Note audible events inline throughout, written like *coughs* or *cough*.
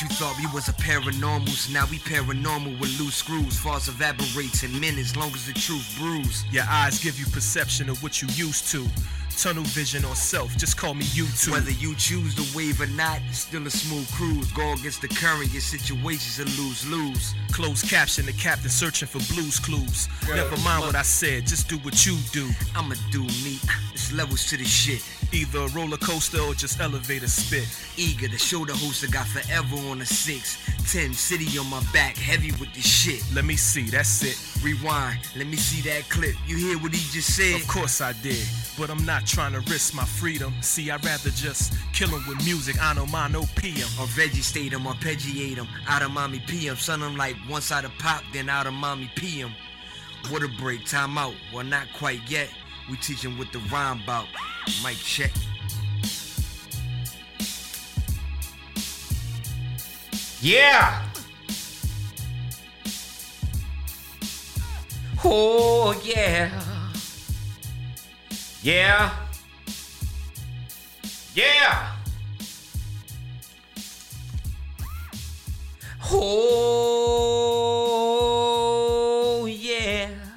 You thought we was a paranormals. Now we paranormal with loose screws. False evaporates in minutes, long as the truth brews. Your eyes give you perception of what you used to. Tunnel vision or self, just call me YouTube. Whether you choose the wave or not, it's still a smooth cruise. Go against the current, your situation's a lose lose. Closed caption, the captain searching for blues clues. Never mind what I said, just do what you do. I'ma do me. It's levels to the shit. Either a roller coaster or just elevator spit. Eager to show the host I got forever on a six. Ten city on my back, heavy with the shit. Let me see, that's it. Rewind, let me see that clip. You hear what he just said? Of course I did, but I'm not trying to risk my freedom. See, I'd rather just kill him with music. I know mine, no PM. Or vegetate him, arpeggiate him. Out of mommy PM. Son, like once out of pop, then out of mommy PM. What a break, time out. Well, not quite yet. We teaching what the rhyme about. Mic check. Yeah. Oh yeah. Yeah. Yeah. Oh yeah.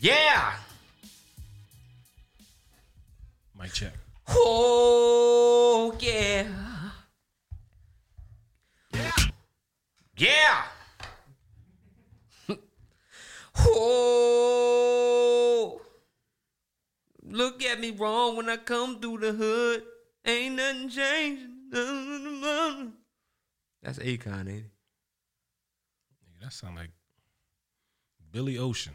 Yeah. Mic check. Oh yeah. Yeah. *laughs* oh. Look at me wrong when I come through the hood. Ain't nothing changing. That's Akon, ain't it? Nigga, that sound like Billy Ocean.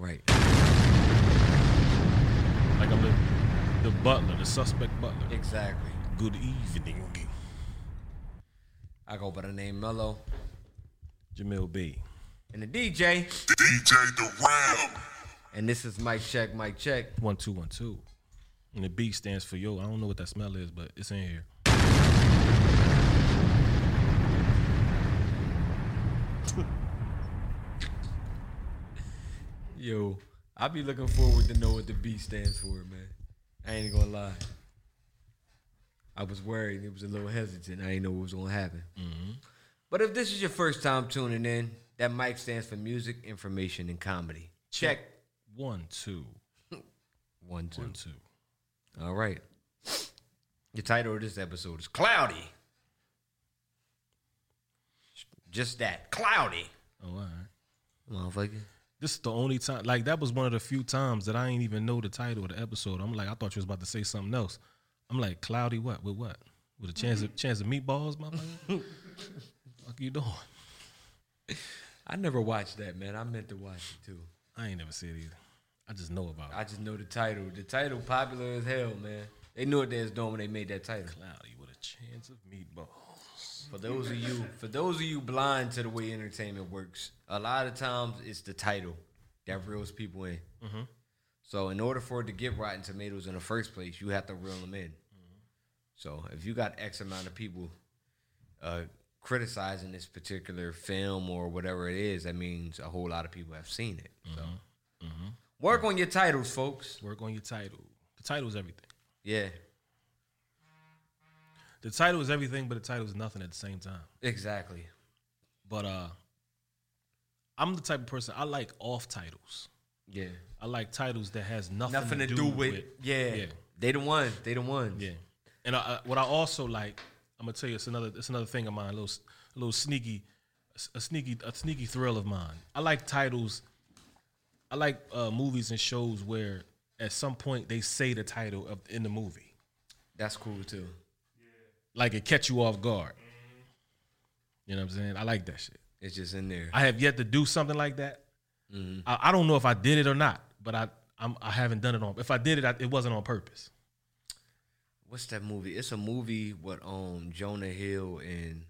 Right. Like I'm the, the butler, the suspect butler. Exactly. Good evening. I go by the name Mello. Jamil B. And the DJ. DJ The Ram. And this is Mic Check, Mic Check. One two one two. And the B stands for yo. I don't know what that smell is, but it's in here. *laughs* Yo, I be looking forward to know what the B stands for, man. I ain't gonna lie. I was worried. It was a little hesitant. I didn't know what was gonna happen. Mm-hmm. But if this is your first time tuning in, that mic stands for music, information, and comedy. Check. One two *laughs* One, two. one two. All right. The title of this episode is Cloudy. Just that. Cloudy. Oh, all right. Motherfucker. This is the only time. Like that was one of the few times that I ain't even know the title of the episode. I'm like, I thought you was about to say something else. I'm like, cloudy what? With what? With a chance of chance of meatballs, motherfucker? *laughs* fuck you doing? I never watched that, man. I meant to watch it too. I ain't never seen it either. I just know about it. I just know the title. The title popular as hell, man. They knew what they was doing when they made that title. Cloudy with a chance of meatballs. For those of you, for those of you blind to the way entertainment works, a lot of times it's the title that reels people in. Mm-hmm. So in order for it to get Rotten Tomatoes in the first place, you have to reel them in. Mm-hmm. So if you got X amount of people uh, criticizing this particular film or whatever it is, that means a whole lot of people have seen it. So mm-hmm. work on your titles, folks. Work on your title. The title is everything. Yeah, The title is everything, but the title is nothing at the same time. exactly. But uh I'm the type of person I like off titles. Yeah. I like titles that has nothing, Nothing to do with, yeah. yeah. They the one. They the ones. Yeah, and I, I, what I also like, I'm gonna tell you, it's another, it's another thing of mine, a little, a little sneaky, a sneaky, a sneaky thrill of mine. I like titles. I like uh, movies and shows where at some point they say the title of in the movie, That's cool too. Like it catch you off guard. You know what I'm saying? I like that shit. It's just in there. I have yet to do something like that. I, I don't know if I did it or not, but I I'm, I haven't done it on. If I did it, I, it wasn't on purpose. what's that movie? It's a movie with um Jonah Hill and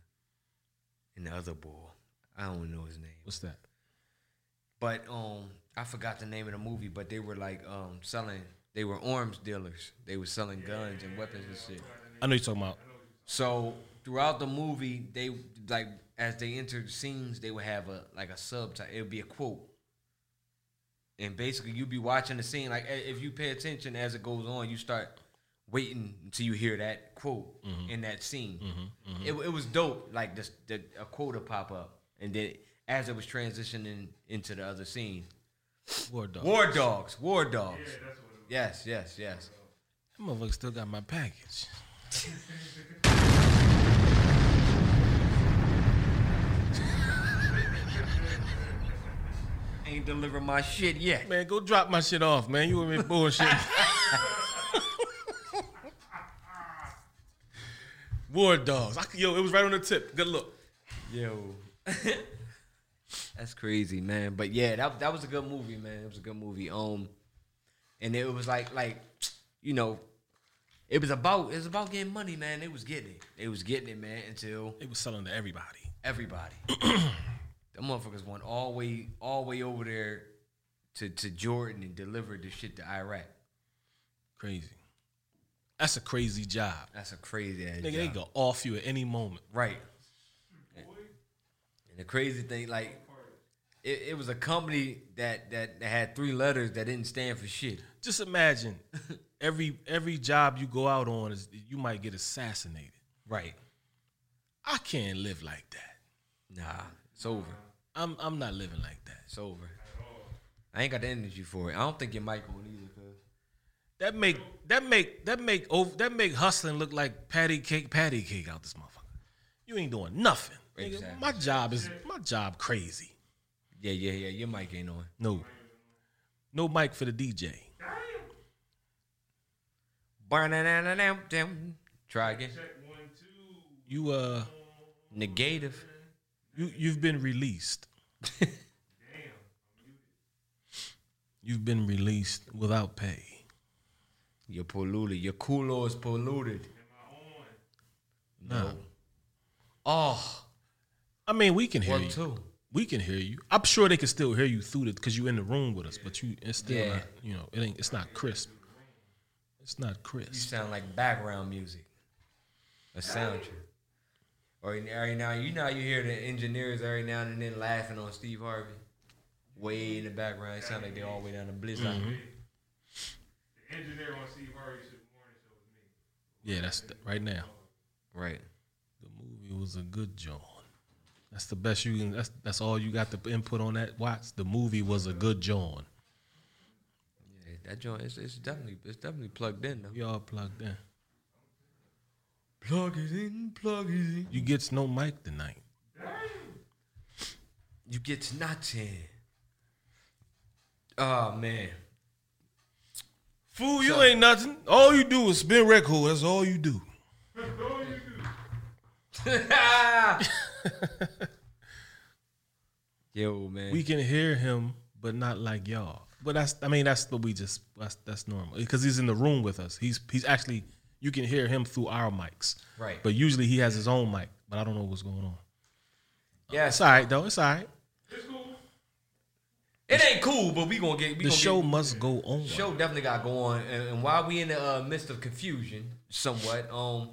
and the other boy. I don't know his name. What's that? But um I forgot the name of the movie, but they were like um selling they were arms dealers. They were selling guns and weapons and shit. I know you're talking about. So throughout the movie, they like as they entered scenes, they would have a like a subtitle. It would be a quote, and basically you'd be watching the scene. Like if you pay attention as it goes on, you start waiting until you hear that quote mm-hmm. in that scene. Mm-hmm. Mm-hmm. It, it was dope. Like this, the, a quote would pop up, and then as it was transitioning into the other scene, War dog. war dogs, war dogs. Yes, yes, yes. That motherfucker still got my package. *laughs* Ain't delivered my shit yet. Man, go drop my shit off, man. You with me bullshit. *laughs* War dogs. I, yo, it was right on the tip. Good look. Yo. That's crazy, man. But yeah, that that was a good movie, man. It was a good movie. Um and it was like like you know, it was about it was about getting money, man. They was getting it. They was getting it, man, until It was selling to everybody. everybody. *clears throat* the motherfuckers went all way all way over there to, to Jordan and delivered the shit to Iraq. Crazy. That's a crazy job. That's a crazy ass Nigga, they job. go off you at any moment. Right. And the crazy thing, like, it, it was a company that, that that had three letters that didn't stand for shit. Just imagine *laughs* every every job you go out on is you might get assassinated. Right. I can't live like that. Nah, it's over. I'm I'm not living like that. It's over. I ain't got the energy for it. I don't think your mic on either. Cause That make that make that make over that make hustling look like patty cake patty cake out this motherfucker. You ain't doing nothing. Nigga, my job is my job crazy. yeah, yeah, yeah. Your mic ain't on. No. No mic for the DJ. Try again. You uh Negative. you you've been released. *laughs* You've been released without pay. You're polluted. Your culo is polluted. No. Oh, I mean, we can hear one, you. two. We can hear you. I'm sure they can still hear you through it because you're in the room with us, but you it's still Yeah. not, you know, it ain't it's not crisp. It's not Chris. You sound like background music. A soundtrack. Or every now you know you hear the engineers every now and then laughing on Steve Harvey. Way in the background. It sounds like they're all the way down the blizzard. Mm-hmm. The engineer on Steve Harvey should morning show with me. Yeah, that's the, right now. Right. The movie was a good John. That's the best you can. That's that's all you got to input on that. Watch the movie was a good John. That joint is it's definitely it's definitely plugged in though. Y'all plugged in. Plug it in, plug it in. You gets no mic tonight. You get nothing. Oh ah, man. Fool, you ain't nothing. All you do is spin record. That's all you do. *laughs* Yo, man. We can hear him, but not like y'all. But that's. I mean, that's what we just. That's that's normal because he's in the room with us. He's he's actually. You can hear him through our mics. Right. But usually he has his own mic. But I don't know what's going on. yes. It's all right though. It's all right. It ain't cool, but we gonna get we The gonna show get, must go on. show definitely got to go on. And, and while we in the uh, midst of confusion, somewhat, um,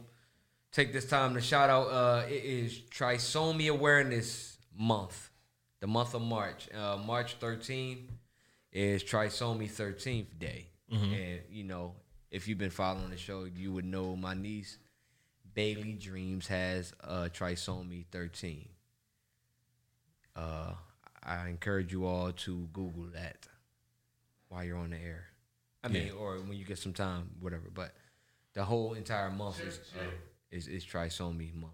take this time to shout out. Uh, it is Trisomy Awareness Month, the month of March. Uh, March 13th is Trisomy 13th Day, and you know, if you've been following the show, you would know my niece Bailey Dreams has uh, Trisomy 13. Uh, I encourage you all to Google that while you're on the air. I mean, or when you get some time, whatever. But the whole entire month is uh, is is trisomy month.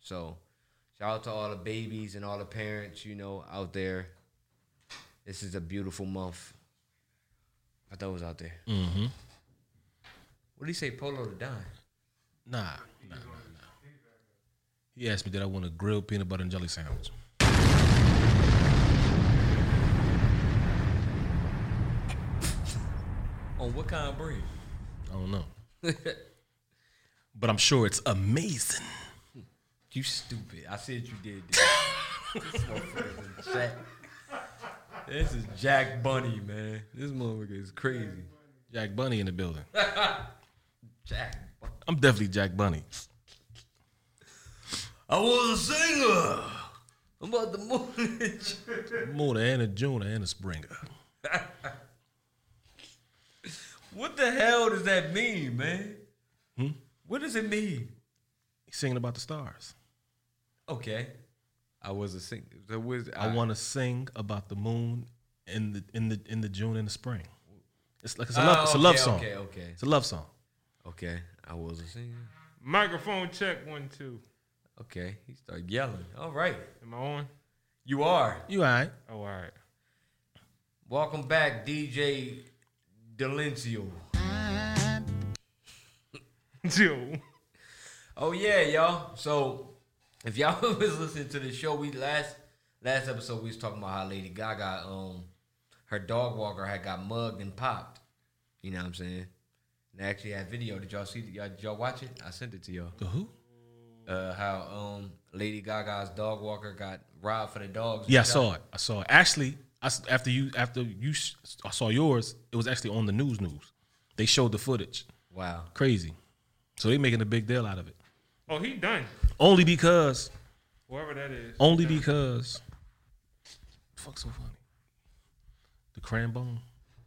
So shout out to all the babies and all the parents, you know, out there. This is a beautiful month. I thought it was out there. Mm-hmm. What do you say, Polo to dime? Nah, nah, nah, nah. He asked me did I want a grilled peanut butter and jelly sandwich. On what kind of bread? I don't know. *laughs* but I'm sure it's amazing. You stupid. I said you did. *laughs* this is Jack. This is Jack Bunny, man. This motherfucker is crazy. Jack Bunny in the building. *laughs* Jack. Bunny. I'm definitely Jack Bunny. I was a singer. I'm about the moon. Mona and a Juna and a Springer. *laughs* what the hell does that mean, man? Hmm? What does it mean? He's singing about the stars. Okay. I was a singer. So was, I want to sing about the moon in the in the in the June and the spring. It's like it's a Oh, love, it's a love okay, song. okay, okay. It's a love song. Okay. I was a singer. Microphone check one two. Okay. He started yelling. All right. Am I on? You are. You all right? Oh, all right. Welcome back, DJ Delencio. *laughs* Yo. Oh yeah, y'all. So if y'all *laughs* was listening to the show, we last last episode we was talking about how Lady Gaga, um, her dog walker had got mugged and popped. You know what I'm saying? And they actually had video. Did y'all see? Y'all, did y'all watch it? I sent it to y'all. The who? Uh, how um Lady Gaga's dog walker got robbed for the dogs. Yeah, I saw it. I saw it. Actually, I after you after you I saw yours, it was actually on the news. News. They showed the footage. Wow. Crazy. So they making a big deal out of it. Oh, he done. Only because. Whoever that is. Only because. Fuck so funny. The Crambone.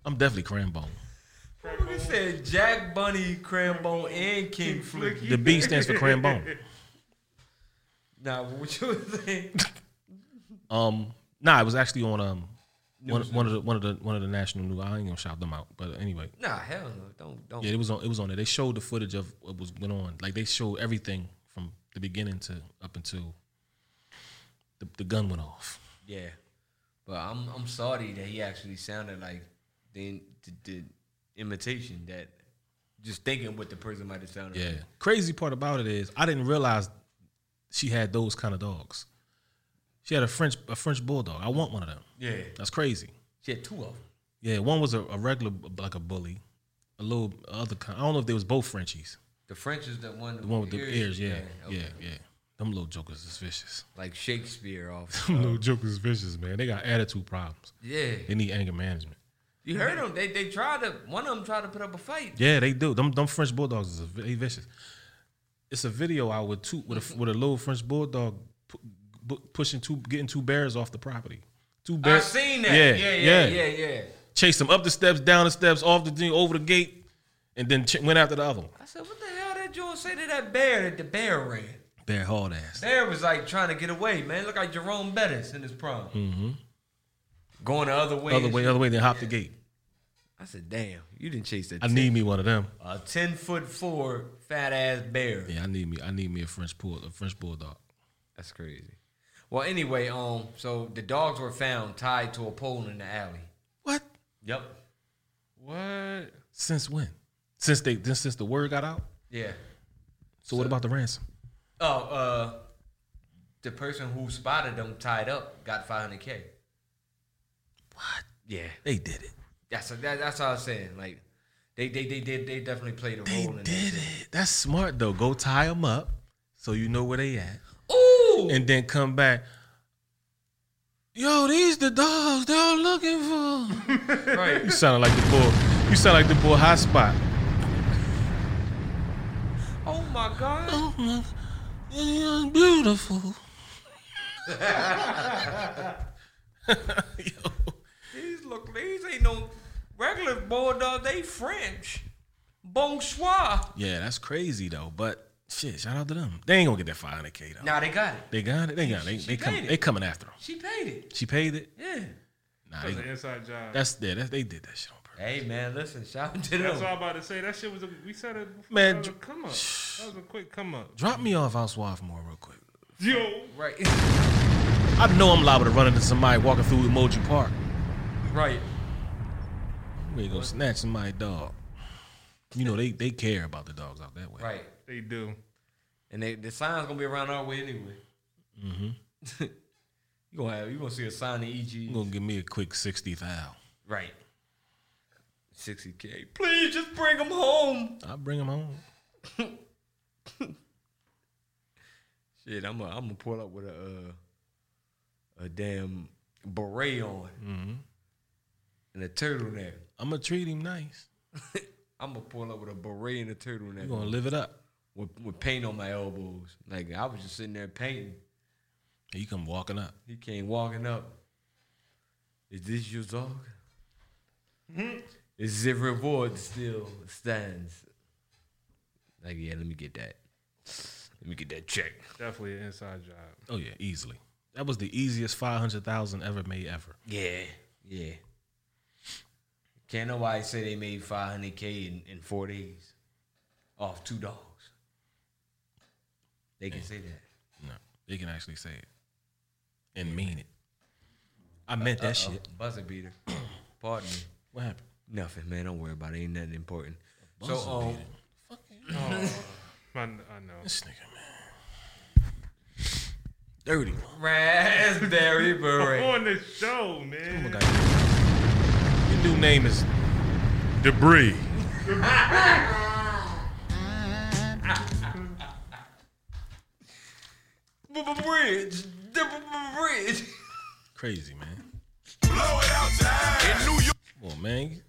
I'm definitely Crambone. He said Jack Bunny, Crambone, and King Flicky. The B stands for Crambone. *laughs* Now, what you was *laughs* saying? Um, nah, it was actually on um one, one of the one of the one of the national news. I ain't gonna shout them out, but anyway, Nah, hell no. Don't don't. yeah, it was on. It was on there. They showed the footage of what was went on. Like they showed everything from the beginning to up until the, the gun went off. Yeah, but I'm I'm sorry that he actually sounded like the the, the imitation that just thinking what the person might have sounded. Yeah. like. Crazy part about it is I didn't realize she had those kind of dogs. She had a French a French bulldog. I want one of them. yeah. That's crazy. She had two of them. Yeah, one was a, a regular like a bully, a little other kind. I don't know if they was both Frenchies. The French is the one. The one with the ears, yeah, yeah, okay. yeah. Them little jokers is vicious. Like Shakespeare off. *laughs* Them little jokers is vicious, man. They got attitude problems. yeah, They need anger management. you heard them. They they tried to. One of them tried to put up a fight. Yeah, they do. Them them French bulldogs is a, they vicious. It's a video out with two with a with a little French bulldog pushing two getting two bears off the property. Two I bears. seen that. Yeah, Yeah, yeah, yeah, yeah. yeah. Chased them up the steps, down the steps, off the thing, over the gate, and then ch- went after the other one. I said, what the hell that Joe say to that bear that the bear ran? Bear hard ass. Bear was like trying to get away, man. Look like Jerome Bettis in his prom. Mm-hmm. Going the other way. Other way, shit. other way, then hop the gate. I said, damn, you didn't chase that. I need me one of them. a ten foot four fat ass bear. Yeah, I need me. I need me a French bull, a French bulldog. That's crazy. Well, anyway, um, so the dogs were found tied to a pole in the alley. What? Yep. What? Since when? Since they then since the word got out. Yeah. So, what about the ransom? Oh, uh, the person who spotted them tied up got 500k. What? Yeah. They did it. That's that, that's what I was saying. Like, they they they did they definitely played a They role in did that. it. That's smart though. Go tie them up so you know where they at, Ooh. and then come back. Yo, these the dogs they're looking for. *laughs* right. you sound like the boy. You sound like the boy hot spot. Oh my god. Oh, you're beautiful. *laughs* Yo. These look these ain't no regular bulldog. They French. Bonsoir. Yeah, that's crazy though. But shit, shout out to them. They ain't gonna get that 500k though. Nah, they got it. They got it. They got it. They, She they, come, it. they coming after them. She paid it. She paid it. Yeah. Nah, That was they, an inside job. that's yeah, that's, they did that shit on purpose. Hey man, listen, shout out to them. That's what I'm about to say. That shit was a. We said it. Before. Man, that was a dr- come up. That was a quick come up. Drop me off Housewife more real quick. Yo. Right. I know I'm liable to run into somebody walking through Emoji Park. right. We ain't gonna snatch somebody's dog. You know they they care about the dogs out that way. Right. They do. And they, the sign's gonna be around our way anyway. Mm-hmm. *laughs* you gonna have you gonna see a sign in EG. You gonna give me a quick sixty thou. Right. 60k. Please just bring them home. I'll bring him home. *laughs* Shit, I'm gonna I'm gonna pull up with a uh, a damn beret on Mm-hmm. and a turtleneck. I'm gonna treat him nice. *laughs* I'm gonna pull up with a beret and a turtleneck You gonna live it up. With, with paint on my elbows. Like I was just sitting there painting. And you come walking up. He came walking up. Is this your dog? Hmm. Is the reward still stands? Like, yeah, let me get that. Let me get that check. Definitely an inside job. Oh yeah, easily. That was the easiest five hundred thousand ever made ever. Yeah, yeah. Can't nobody say they made 500K in, in four days off two dogs. They can say that. No, they can actually say it and mean it. I meant that Uh-oh. shit. Buzzer beater. *coughs* Pardon me. What happened? Nothing, man. Don't worry about it. Ain't nothing important. So, Buzzer um, beater. Fuck you. I, I know. This nigga, man. Dirty. raspberry *laughs* beret. On the show, man. Your new name is Debris. *laughs* *laughs* Bridge. the Bridge. Crazy, man. Blow it out time. In New York. Come on, man.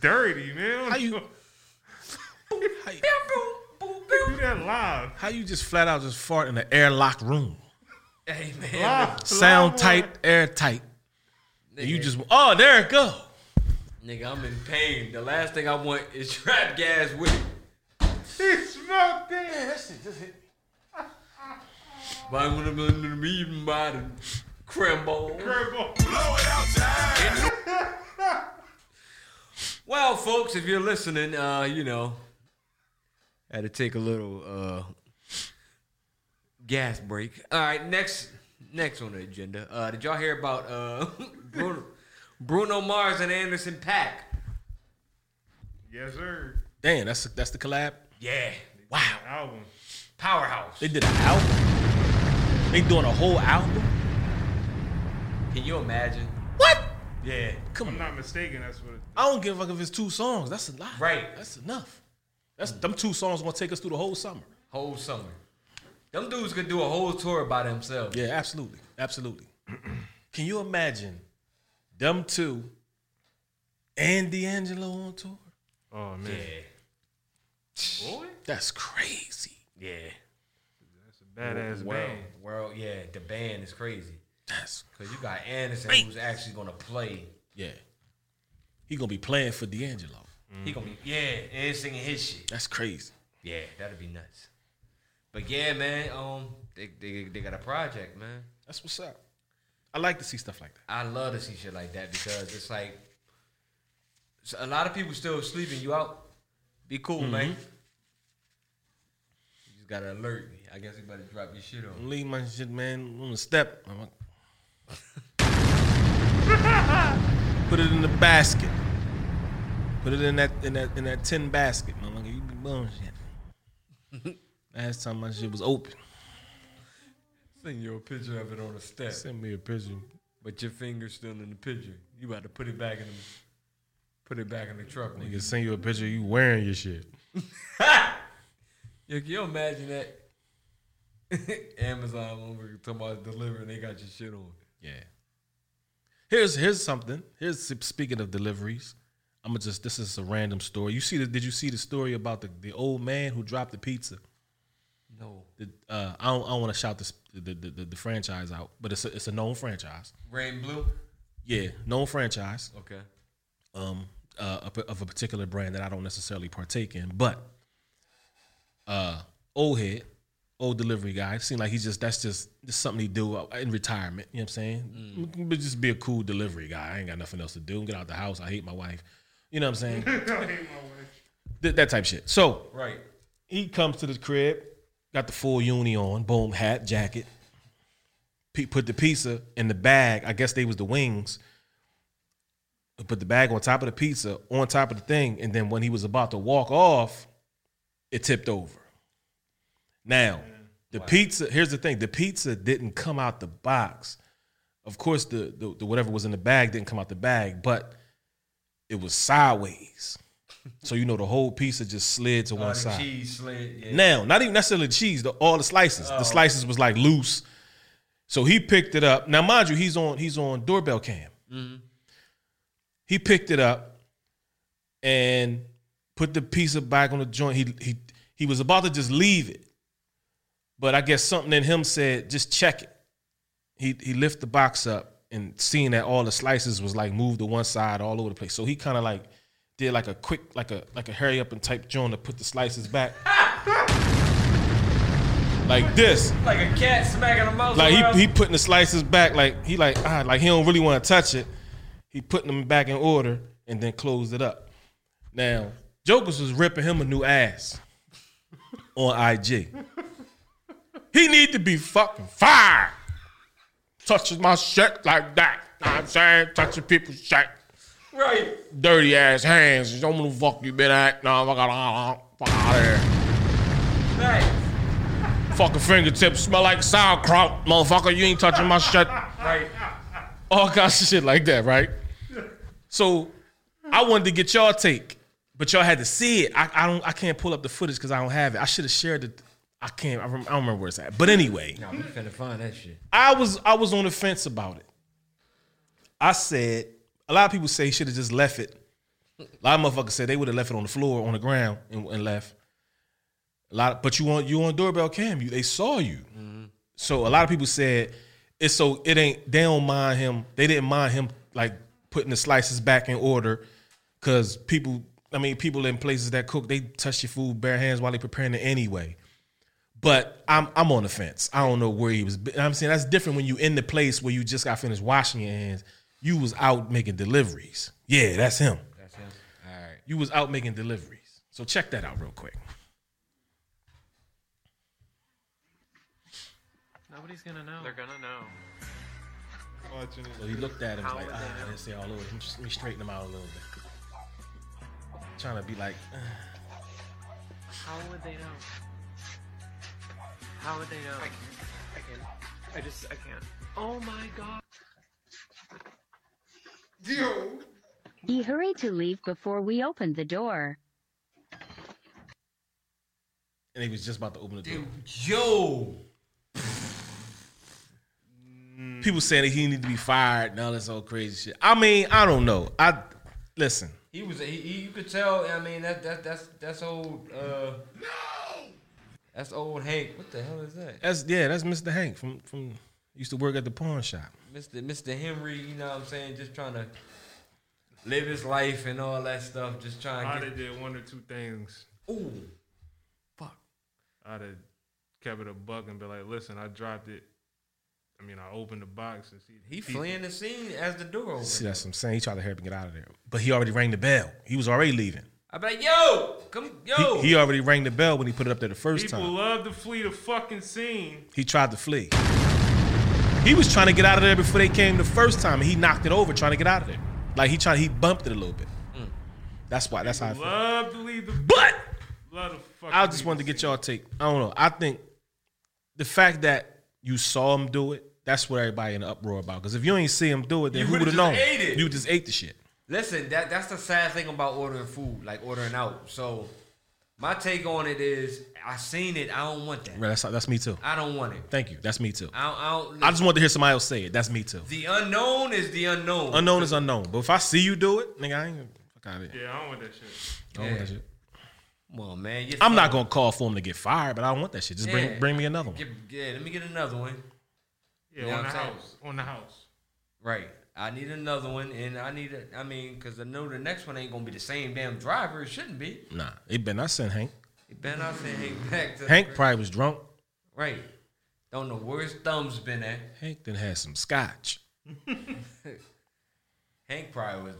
Dirty, man. How you- How you, do that live? how you just flat out just fart in an airlocked room? Hey, man. Live. Sound live tight, airtight. And you just, oh, there it go. Nigga, I'm in pain. The last thing I want is *laughs* trap gas with it. He smoked it. That shit just hit me. But I'm gonna be eaten by the crumble. Curveball. Blow it out time. Well, folks, if you're listening, uh, you know, had to take a little uh gas break. All right, next next on the agenda. Uh, did y'all hear about uh *laughs* Bruno, Bruno Mars and Anderson .Paak? Yes, sir. Damn, that's that's the collab. Yeah. Wow. Album. Powerhouse. They did an album. They doing a whole album. Can you imagine? What? Yeah. Come on. I'm on. not mistaken. That's what. It, I don't give a fuck if it's two songs. That's a lot. Right. That's enough. That's them two songs gonna take us through the whole summer. Whole summer. Them dudes could do a whole tour by themselves. Yeah, absolutely, absolutely. *clears throat* Can you imagine them two and D'Angelo on tour? oh man. Yeah. Boy, That's crazy. Yeah. That's a badass World, band. world, yeah, the band is crazy. That's Cause you got Anderson Right. who's actually gonna play. yeah. He gonna be playing for D'Angelo. He gonna be yeah, and singing his shit. That's crazy. Yeah, that'd be nuts. But yeah, man, um, they they, they got a project, man. That's what's up. I like to see stuff like that. I love to see shit like that because it's like so a lot of people still sleeping you out. Be cool, man. You just gotta alert me. I guess you better drop your shit on. Don't leave my shit, man, on the step. I'm like- Put it in the basket. Put it in that in that in that tin basket, motherfucker. You be bullshit. *laughs* Last time my shit was open. Send you a picture of it on the step, Send me a picture. but your finger's still in the picture. You about to put it back in the put it back in the truck. When you, Nigga send you a picture you wearing your shit. *laughs* Yo, can you imagine that? *laughs* Amazon over talking about delivering, they got your shit on. Yeah. Here's here's something. Here's speaking of deliveries. I'm gonna just this is a random story. You see the did you see the story about the, the old man who dropped the pizza? No. The, uh, I don't I don't want to shout this, the, the, the the franchise out, but it's a, it's a known franchise. Red and blue? Yeah, known franchise. Okay. um, uh, of a- of a particular brand that I don't necessarily partake in, but uh, old head, old delivery guy. It Seemed like he's just that's just just something he do in retirement. You know what I'm saying? Mm. But just be a cool delivery guy. I ain't got nothing else to do. Get out the house. I hate my wife. You know what I'm saying? *laughs* I hate my wife. Th- that type shit. So Right. he comes to the crib, got the full uni on, boom, hat, jacket. Pe- Put the pizza in the bag. I guess they was the wings. Put the bag on top of the pizza, on top of the thing, and then when he was about to walk off, it tipped over. Now, the pizza. Here's the thing: the pizza didn't come out the box. Of course, the, the, the whatever was in the bag didn't come out the bag, but it was sideways. *laughs* So you know the whole pizza just slid to Oh, one the side. cheese slid. Yeah. Now, not even necessarily the cheese, the, all the slices. Oh. The slices was like loose. So he picked it up. Now, mind you, he's on he's on doorbell cam. Mm-hmm. He picked it up and put the pizza back on the joint. He he he was about to just leave it, but I guess something in him said, "Just check it." He he lifted the box up and seeing that all the slices was like moved to one side all over the place. So he kind of like did like a quick like a like a hurry up and type joint to put the slices back. *laughs* like this. Like a cat smacking a mouse. Like he he putting the slices back, like he like ah, like he don't really want to touch it. He putting them back in order and then closed it up. Now Jokers was ripping him a new ass on IG. He need to be fucking fired. Touching my shit like that. Know what I'm saying touching people's shit. right. Dirty ass hands. Me the fuck you been at. No, fuck out of here. Right. Fucking fingertips smell like sauerkraut, motherfucker. You ain't touching my shit. Right. all kinds of shit like that, right? So I wanted to get y'all take, but y'all had to see it. I, I don't. I can't pull up the footage because I don't have it. I should have shared it. I can't. I, rem- I don't remember where it's at. But anyway, Nah, we finna find that shit. I was I was on the fence about it. I said a lot of people say he should have just left it. A lot of motherfuckers said they would have left it on the floor on the ground and, and left. A lot, but you on you on doorbell cam. You they saw you. Mm-hmm. So a lot of people said it's so it ain't. They don't mind him. They didn't mind him like putting the slices back in order because people. I mean, people in places that cook, they touch your food bare hands while they preparing it anyway. But I'm I'm on the fence. I don't know where he was. I'm saying that's different when you in the place where you just got finished washing your hands. You was out making deliveries. Yeah, that's him. That's him. All right. You was out making deliveries. So check that out real quick. Nobody's gonna know. They're gonna know. So he looked at him How like, ah, they know? I didn't say all over. Let me, just, let me straighten him out a little bit. Trying to be like, ah. How would they know? How would they know? I can't. I can't. I just. I can't. Oh my god. Dude! He hurried to leave before we opened the door. and he was just about to open the door. Yo. People saying that he need to be fired and all this old crazy shit. I mean, I don't know. I listen. He was. He, he, you could tell. I mean, that that that's that's old. Uh, no. That's old Hank. What the hell is that? That's yeah, that's Mr. Hank from from used to work at the pawn shop. Mr. Mr. Henry. You know what I'm saying? Just trying to live his life and all that stuff. Just trying I'd to have did one or two things. get. Ooh. Fuck. I'd have kept it a buck and be like, listen, I dropped it. I mean, I opened the box and see He pizza. fleeing the scene as the door opened. See, that's what I'm saying. He tried to help him get out of there, but he already rang the bell. He was already leaving. I be like, yo, come, yo. He, he already rang the bell when he put it up there the first People time. People love to flee the fucking scene. He tried to flee. He was trying to get out of there before they came the first time, and he knocked it over trying to get out of there. Like he tried, he bumped it a little bit. Mm. That's why. That's how I feel. Love to leave the. But Love to fucking I just leave wanted to get y'all take. I don't know. I think the fact that you saw him do it, that's what everybody in the uproar about. Because if you ain't see him do it, then You who would've would have just known? ate it. You just ate the shit. Listen, that that's the sad thing about ordering food, like ordering out. So, my take on it is, I seen it. I don't want that. Right, that's that's me too. I don't want it. Thank you. That's me too. I don't. I, don't, I just want to hear somebody else say it. That's me too. the unknown is the unknown. Unknown is unknown. But if I see you do it, nigga, I ain't gonna fuck out of here. Yeah, I don't want that shit. I don't want that shit. Come on, man. Your I'm not gonna call for him to get fired, but I don't want that shit. Just Yeah. bring bring me another one. Get, yeah, let me get another one. Yeah, You know on the saying? house. On the house. Right. I need another one, and I need. A, I mean, because I know the next one ain't gonna be the same damn driver. It shouldn't be. Nah, it been. not send Hank. It been. not say Hank back to Hank probably was drunk. Right. Don't know where his thumbs been at. Hank then had some scotch. *laughs* Hank probably was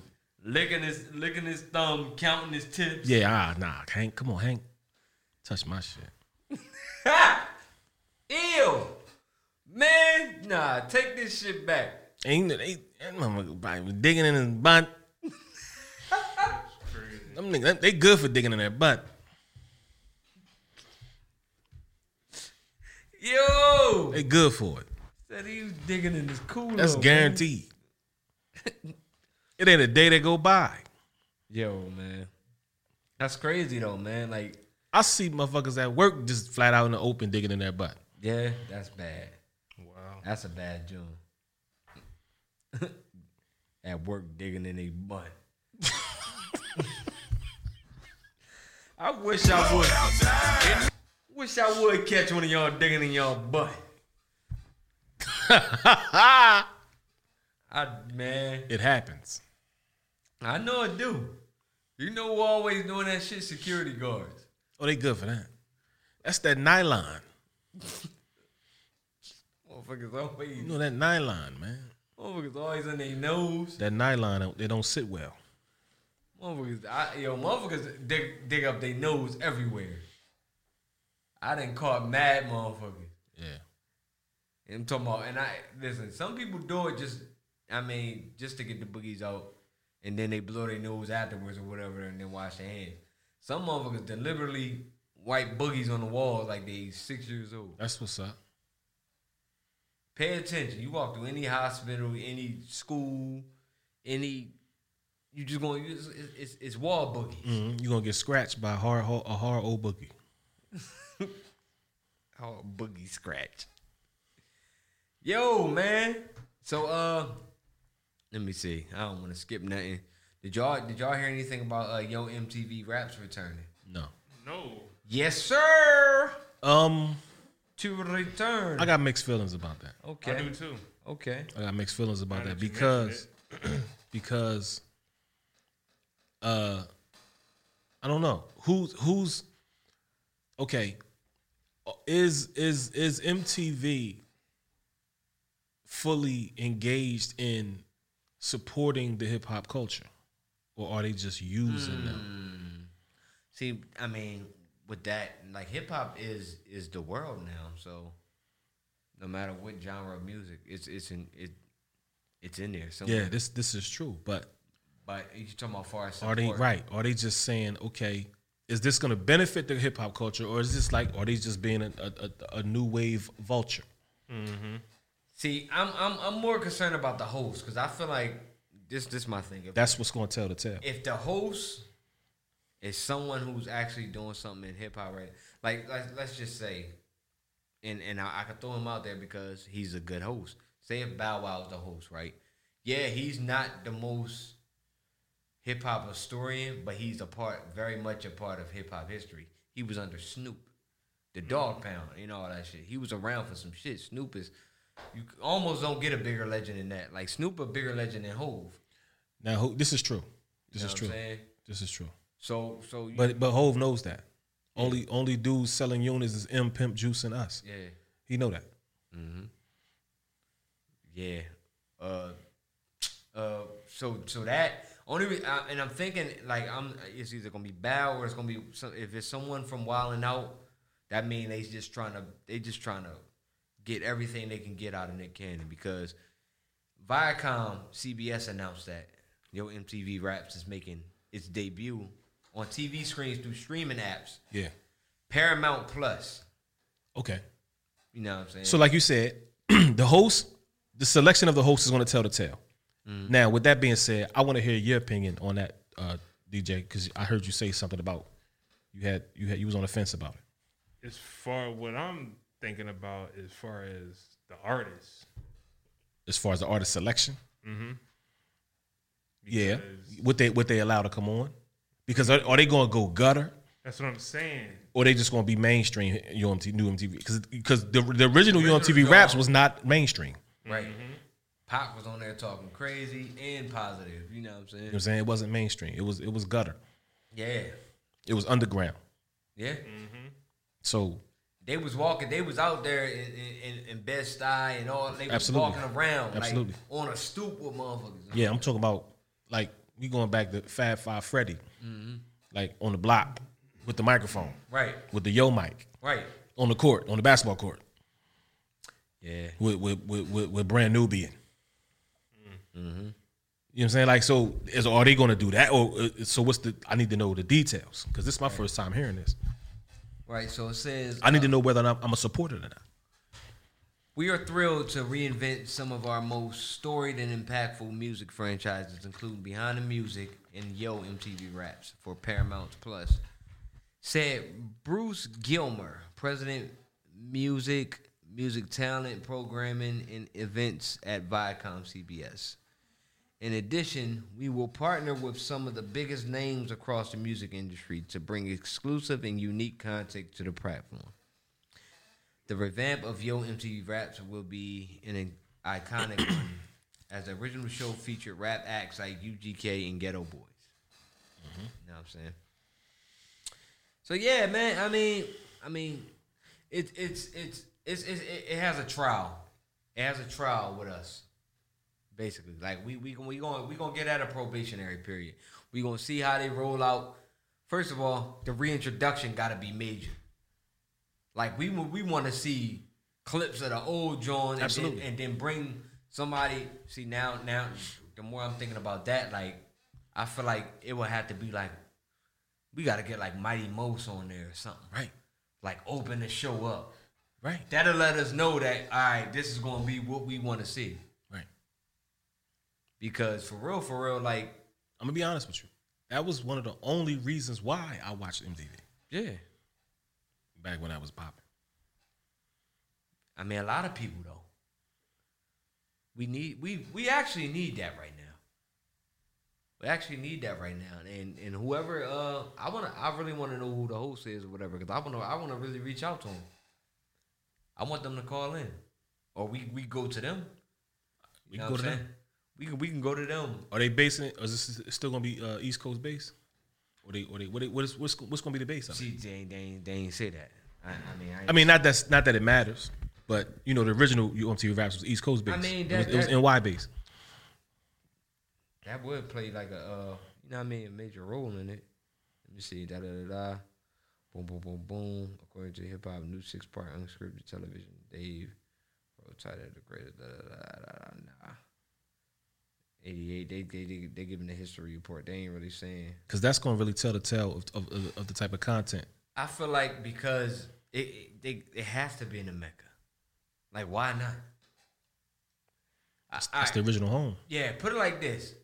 licking his licking his thumb, counting his tips. Yeah, ah, nah, Hank, come on, Hank, touch my shit. Ha! *laughs* Ew. Man, nah, take this shit back. Ain't they? that motherfucker digging in his butt. Them niggas, they good for digging in their butt. Yo! They good for it. Said he was digging in his cooler. That's guaranteed. it ain't a day that go by. Yo, man. That's crazy though, man. Like, I see motherfuckers at work just flat out in the open digging in their butt. yeah, that's bad. Wow. That's a bad joint. *laughs* At work digging in a butt. *laughs* I wish I would. Wish I would catch one of y'all digging in y'all butt. *laughs* I man, It happens. I know it do. You know who always doing that shit? Security guards. Oh, they good for that. That's that nylon. Motherfuckers always, You know that nylon, man. Motherfuckers always in their nose. That nylon, they don't sit well. Motherfuckers, I, yo, motherfuckers dig, dig up their nose everywhere. I didn't caught mad motherfuckers. Yeah. And I'm talking about, and I listen. Some people do it just, I mean, just to get the boogies out, and then they blow their nose afterwards or whatever, and then wash their hands. Some motherfuckers deliberately wipe boogies on the walls like they six years old. That's what's up. Pay attention. You walk through any hospital, any school, any, you just going. It's, it's, it's wall boogies. Mhm. You gonna get scratched by a hard, a hard old boogie. *laughs* Oh, boogie scratch. Yo, man. So, uh, let me see. I don't want to skip nothing. Did y'all did y'all hear anything about uh Yo MTV Raps returning? No. No. Yes, sir. Um, To return. I got mixed feelings about that. Okay. I okay. do too. Okay. I got mixed feelings about that that because *clears throat* because uh I don't know who's who's okay is is is MTV fully engaged in supporting the hip hop culture or are they just using them See, I mean, with that, like hip hop is is the world now. So, no matter what genre of music, it's it's in it, it's in there. Somewhere. yeah this this is true but But you talking about far as are they right are they just saying okay is this going to benefit the hip hop culture or is this like are they just being a, a, a, a new wave vulture mm-hmm. See, I'm I'm I'm more concerned about the host because I feel like this this my thing. If, That's what's going to tell the tale. if the host is someone who's actually doing something in hip hop, right? Like let's let's just say, and and I, I can throw him out there because he's a good host. Say if Bow Wow is the host, right? Yeah, he's not the most hip hop historian, but he's a part, very much a part of hip hop history. He was under Snoop, the mm-hmm. Dog Pound, you know all that shit. He was around for some shit. Snoop is, you almost don't get a bigger legend than that. Like Snoop, a bigger legend than Hove. Now, Ho- this is true. This You know is true. I'm saying? This is true. So, so, you, But but Hove knows that. Only only dudes selling units is M Pimp Juice and us. yeah. He know that. Yeah. Uh, uh. So so that only re- uh, and I'm thinking like I'm it's either gonna be Bow or it's gonna be some, if it's someone from Wild and Out. That mean they just trying to they just trying to get everything they can get out of Nick Cannon because Viacom CBS announced that Yo MTV Raps is making its debut on TV screens through streaming apps. Yeah. Paramount Plus. Okay. You know what I'm saying? So like you said, *clears throat* the host, the selection of the host is going to tell the tale. Now, with that being said, I want to hear your opinion on that, uh, DJ, because I heard you say something about you had you had you was on the fence about it. As far what I'm thinking about, as far as the artists, As far as the artist selection, yeah, because what they what they allow to come on, because are, are they going to go gutter? That's what I'm saying. or they just gonna be mainstream UMT new MTV because because the the original Original UMTV dog. raps was not mainstream. Right. Pac was on there talking crazy and positive. You know what I'm saying? You know what I'm saying? It wasn't mainstream. It was it was gutter. Yeah. It was underground. Yeah. So They was walking. They was out there in, in, in Bed Stuy and all. They was Absolutely. walking around Absolutely. like on a stoop with motherfuckers. yeah, I'm talking about like we going back to Fab Five Freddy, Mm-hmm. like on the block with the microphone Right. with the yo mic Right. on the court on the basketball court Yeah. with with with, with, with brand Nubian. Mm-hmm. You know what I'm saying? Like, so is are they going to do that, or uh, so? What's the? I need to know the details because this is my first time hearing this. Right. So it says. I need to uh, know whether or not I'm a supporter or not. We are thrilled to reinvent some of our most storied and impactful music franchises, including Behind the Music and Yo MTV Raps for Paramount Plus. Said Bruce Gillmer, President Music, Music Talent Programming and Events at Viacom CBS. In addition, we will partner with some of the biggest names across the music industry to bring exclusive and unique content to the platform. The revamp of Yo MTV Raps will be an iconic one, as the original show featured rap acts like UGK and Geto Boys. Mm-hmm. You know what I'm saying? So yeah, man. I mean, I mean, it, it's it's it's it's it, it has a trial. It has a trial with us, basically. Like we we we going we gonna get at a probationary period. We gonna see how they roll out. First of all, the reintroduction got to be major. Like we we want to see clips of the old John, and Absolutely. then, and then bring somebody. See now now, the more I'm thinking about that, like I feel like it would have to be like we got to get like Mighty Mose on there or something. Right. Like open the show up. Right. That'll let us know that all right, this is gonna be what we want to see. Right. Because for real, for real, like I'm gonna be honest with you. That was one of the only reasons why I watched MTV yeah. back when I was popping. I mean, a lot of people though. We need we we actually need that right now. We actually need that right now, and and whoever uh, I wanna I really want to know who the host is or whatever, because I wanna I wanna really reach out to them. I want them to call in, or we we go to them. We You go to I'm them. We can we can go to them. Are they basing it? Or is this still gonna be uh, East Coast base? Or they? Or they? What? They, what is? What's, what's gonna be the base? See, they ain't, they ain't, they ain't say that. I, I mean, I, I mean, not that's not that it matters, but you know, the original Yo! MTV Raps was East Coast base. I mean, it was, that- it was NY base. That would play like a, uh, you know what I mean, a major role in it. Let me see, da da da da. Boom, boom, boom, boom. According to hip hop, new six part unscripted television. Dave, bro, title the greatest. Da, da, da, da, da, nah. 88, they, they, they, they giving the history report. They ain't really saying. because that's going to really tell the tale of, of, of, of the type of content. I feel like because it, it, they, it has to be in the Mecca. Like, why not? I- It's, all the original home. Yeah, put it like this.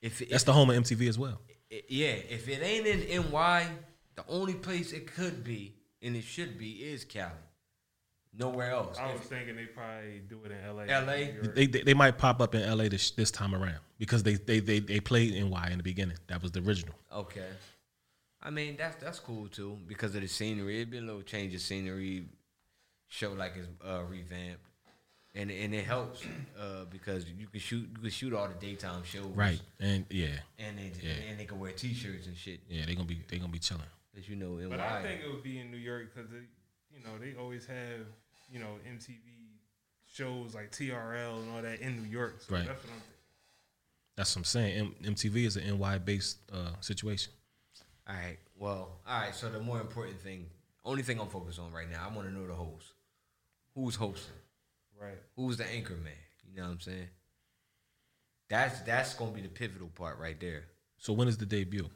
If, That's if the home of MTV as well. I- yeah, if it ain't in NY, the only place it could be and it should be is Cali. Nowhere else. I was If- thinking they probably do it in L.A. LA? They, they they might pop up in LA this this time around because they they they, they played NY in the beginning. That was the original. okay. I mean that's that's cool too because of the scenery. It'd be a little change of scenery. Show like it's uh, revamped, and and it helps uh, because you can shoot you can shoot all the daytime shows Right. And yeah. and they Yeah. and they can wear t-shirts and shit. Yeah, they gonna be they gonna be chilling. As you know, NY. But I think it would be in New York because you know they always have you know MTV shows like TRL and all that in New York. So Right. that's what I'm thinking. That's what I'm saying. M- MTV is an NY based uh, situation. All right. Well, all right. So the more important thing, only thing I'm focused on right now, I want to know the host. Who's hosting? Right. Who's the anchor man? You know what I'm saying? That's that's gonna be the pivotal part right there. So when is the debut?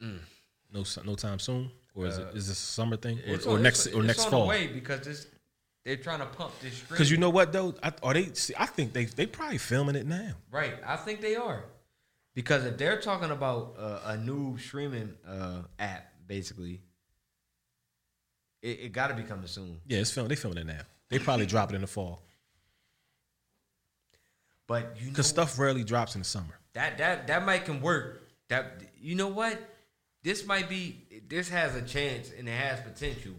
No, no time soon, or is it is this a summer thing, or, Uh, or on- next it's- or it's next fall? way because it's, they're trying to pump this. Because you know what though, I, are they? See, I think they they probably filming it now. right? I think they are because if they're talking about uh, a new streaming uh, app, basically, it, it got to be coming soon. Yeah, it's film. They filming it now. They probably drop it in the fall But you know, because stuff rarely drops in the summer. That that that might can work. That you know what? This might be this has a chance and it has potential.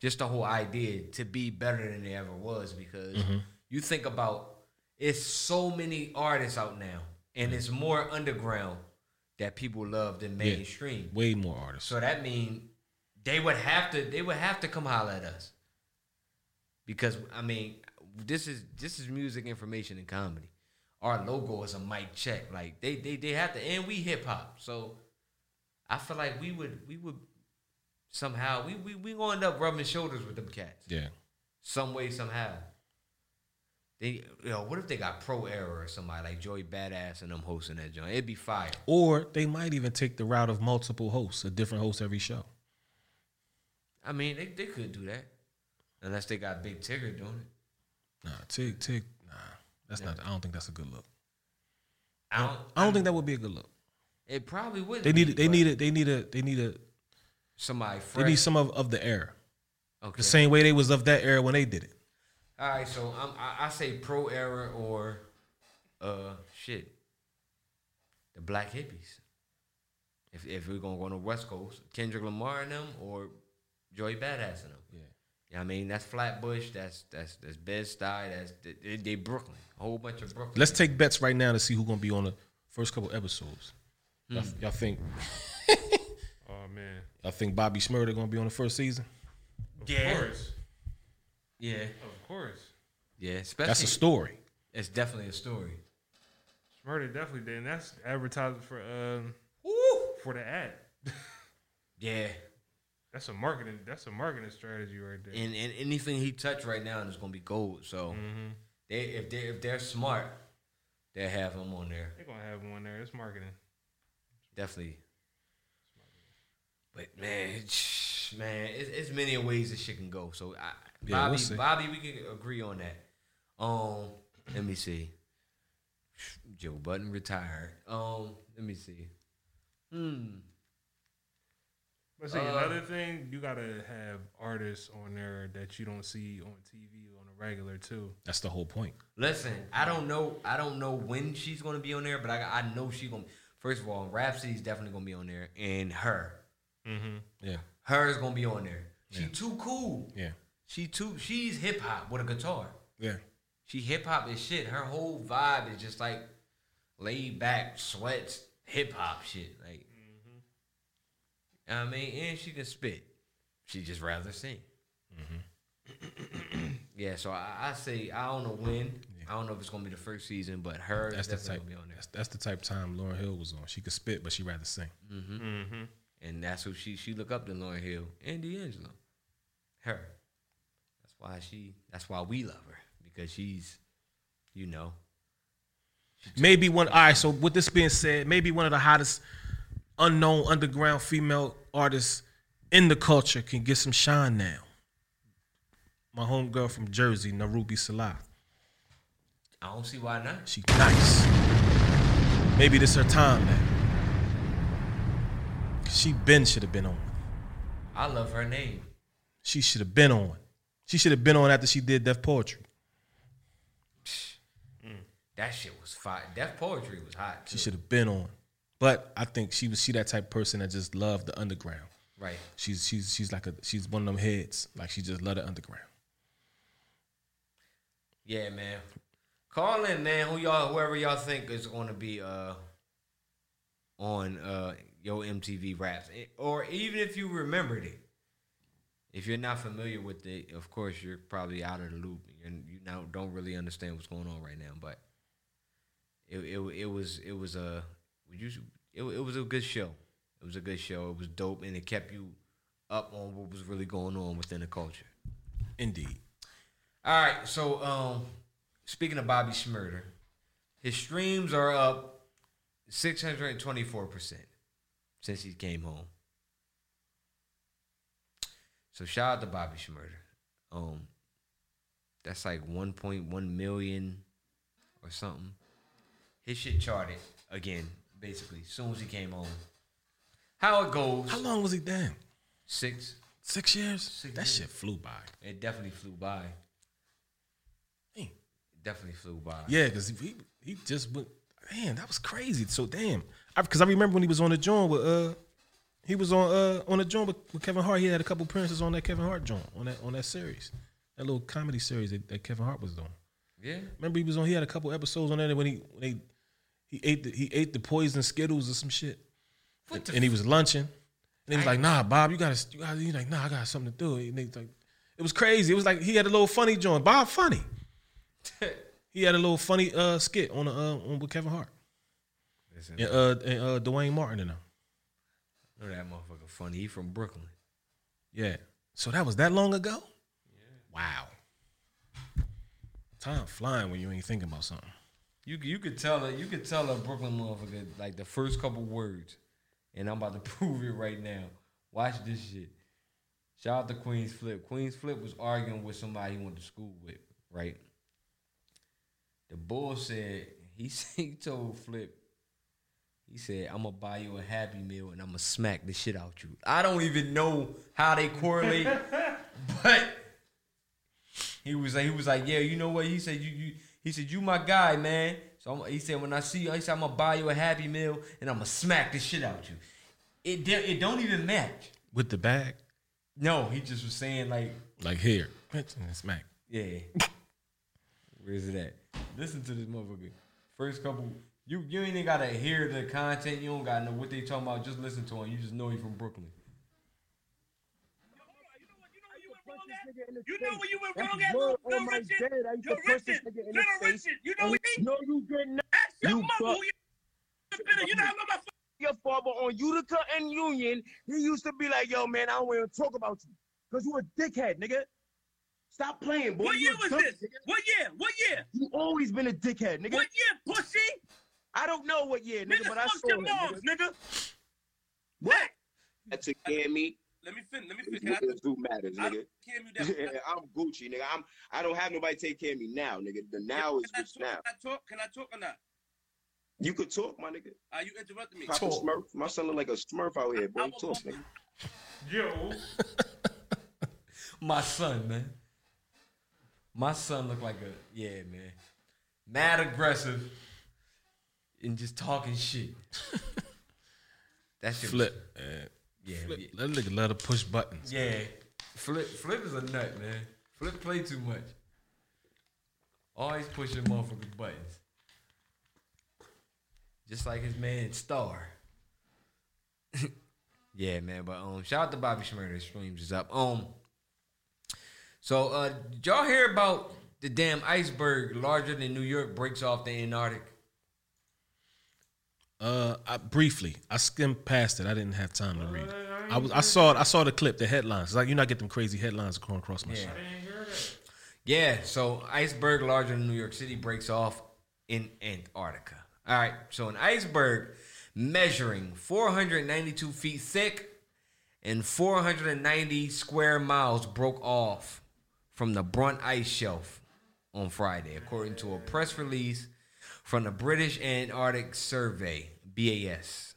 Just the whole idea to be better than it ever was because mm-hmm. you think about it's so many artists out now and it's mm-hmm. more underground that people love than Yeah. mainstream. Way more artists. So that means they would have to they would have to come holler at us. Because I mean, this is this is music information and comedy. Our logo is a mic check. Like they they they have to and we hip hop. So I feel like we would we would somehow we we we gonna end up rubbing shoulders with them cats. Yeah, Some way, somehow. They you know, what if they got Pro Era or somebody like Joey Badass and them hosting that joint? It'd be fire. or they might even take the route of multiple hosts, a different host every show. I mean, they, they could do that. Unless they got Big Tigger doing it. Nah, Tig, Tig, nah. That's not. I don't think that's a good look. I don't. I don't think that would be a good look. It probably would. They need. They need. A, they need a. They need a. somebody They need some of, of the era. okay. The same way they was of that era when they did it. All right, so I'm, I, I say Pro Era or, uh, shit, the Black Hippies. If if we're gonna go on the West Coast, Kendrick Lamar and them or Joey Badass and them. Yeah. Yeah, I mean that's Flatbush, that's that's that's Bed Stuy, that's they, they Brooklyn, a whole bunch of Brooklyn. Let's take bets right now to see who's gonna be on the first couple episodes. Y'all, Hmm. y'all think? *laughs* Oh man. Y'all think Bobby Shmurda gonna be on the first season? Of Yeah. course. yeah, Of course. yeah. Especially That's a story. It's definitely a story. Murder definitely did. And that's advertising for um for the ad. *laughs* Yeah, That's a marketing. That's a marketing strategy right there. and and anything he touched right now is gonna be gold. So Mm-hmm. they if they if they're smart, they'll have him on there. They're gonna have him on there. It's marketing. Definitely. But man, it's- man, it's, it's many ways this shit can go. So I, Yeah, Bobby, we'll. Bobby, we can agree on that. Um, let me see. Joe Budden retired. Um, let me see. Hmm. But see, Uh, another thing, you gotta have artists on there that you don't see on TV on a regular too. That's the whole point. Listen, I don't know. I don't know when she's gonna be on there, but I, I know she's gonna. First of all, Rhapsody's definitely gonna be on there, and her, Mm-hmm. Yeah. her is gonna be on there. She too cool. Yeah. She too. She's hip hop with a guitar. Yeah. She hip hop is shit. Her whole vibe is just like laid back, sweats, hip hop shit. Like, I mean, and she can spit. She just rather sing. yeah, so I, I say I don't know when. I don't know if it's gonna be the first season, but her That's the type. be on there. That's, that's the type of time Lauryn Hill was on. She could spit, but she rather sing. Mm-hmm. And that's who she she look up to Lauryn Hill and D'Angelo. Her. That's why she. That's why we love her because she's, you know, Maybe one. All right. So with this being said, maybe one of the hottest unknown underground female artists in the culture can get some shine now. My homegirl from Jersey, Narubi Salah. I don't see why not. She nice. Maybe this her time now. She been should have been on. I love her name. She should have been on. She should have been on after she did Def Poetry. Mm. That shit was fire. Def poetry was hot. Too. She should have been on. But I think she was she that type of person that just loved the underground. Right. She's she's she's like a she's one of them heads. Like she just loved the underground. Yeah, man. Call in, man. Who y'all, whoever y'all think is going to be uh on uh your MTV raps, or even if you remembered it. If you're not familiar with it, of course you're probably out of the loop. You're, you now don't really understand what's going on right now. But it it, it was it was a you it, it was a good show. It was a good show. It was dope, and it kept you up on what was really going on within the culture. Indeed. All right, so um, speaking of Bobby Shmurda, his streams are up six hundred and twenty-four percent since he came home. So shout out to Bobby Shmurda. Um, that's like one point one million or something. His shit charted again, basically, as soon as he came home. How it goes? How long was he down? Six. Six years? Six that years. shit flew by. It definitely flew by. Damn. It definitely flew by. Yeah, because he he just went. Man, that was crazy. So damn, because I, remember when he was on the joint with uh, he was on uh on the joint with, with Kevin Hart. He had a couple appearances on that Kevin Hart joint on that on that series, that little comedy series that, that Kevin Hart was doing. Yeah. Remember he was on. He had a couple episodes on there when he when he he ate the, he ate the poison Skittles or some shit, What the and he was lunching. And he was like, "Nah, Bob, you gotta, you gotta." He's like, "Nah, I got something to do." And he's like, it was crazy. It was like he had a little funny joint. Bob funny. *laughs* he had a little funny uh, skit on the, uh, on with Kevin Hart and, uh, and uh, Duane Martin and them. know that motherfucker funny. He from Brooklyn. Yeah. So that was that long ago. Yeah. Wow. Time flying when you ain't thinking about something. You you could tell it. You could tell a Brooklyn motherfucker like the first couple words, and I'm about to *laughs* prove it right now. Watch this shit. Shout out to Queen's Flip. Queen's Flip was arguing with somebody he went to school with, right? The bull said he *laughs* he told Flip. He said, "I'm gonna buy you a Happy Meal and I'm gonna smack the shit out you." I don't even know how they correlate, *laughs* but he was like, he was like, "Yeah, you know what?" He said, "You you." He said, "You my guy, man." So I'm, he said, "When I see you, he said, I'm gonna buy you a Happy Meal and I'm gonna smack the shit out you." It it don't even match. with the bag, No, he just was saying like, like here, and smack. yeah. *laughs* Where is it at? Listen to this motherfucker. First couple, you you ain't even gotta hear the content. You don't gotta know what they talking about. Just listen to him. You just know he from Brooklyn. You know where you went wrong at, little, little Richard? Yo, Richard, little Richard, you know what he No, you did not. Ask your You mother fuck- who you. You know how my Your father on Utica and Union, he used to be like, yo, man, I don't want to talk about you. Because you a dickhead, nigga. Stop playing, boy. What year was dumb this? nigga. What year? What year? You always been a dickhead, nigga. What year, pussy? I don't know what year, nigga, Nigga, but I fuck saw your it, moms, nigga. nigga. What? That's a Cammy. Let me finish. Let me finish. Can I, Niggas do matters, nigga. don't you that. *laughs* Yeah, I'm Gucci, nigga. I'm. I don't have nobody take care of me now, nigga. The now is Can just now. Can I talk? Can I talk or not? You could talk, my nigga. Are you interrupting me? Papa Smurf. My son look like a Smurf out here, boy. Talk, nigga. Yo, *laughs* My son, man. My son look like a yeah, man. Mad aggressive and just talking shit. *laughs* that shit. was- Flip, man. Yeah, Flip. yeah. That nigga love to push buttons. Yeah. Flip Flip is a nut, man. Flip play too much. Always pushing motherfucking buttons. Just like his man Star. *laughs* yeah, man. But um shout out to Bobby Shmurda. Streams is up. Um so uh did y'all hear about the damn iceberg larger than New York breaks off the Antarctic? Uh, I, briefly, I skimmed past it. I didn't have time to read it. I was, I saw it. I saw the clip, the headlines. It's like you not get them crazy headlines going across my shit. Yeah, so iceberg larger than New York City breaks off in Antarctica. All right, so an iceberg measuring 492 feet thick and 490 square miles broke off from the Brunt Ice Shelf on Friday, according to a press release from the British Antarctic Survey, BAS.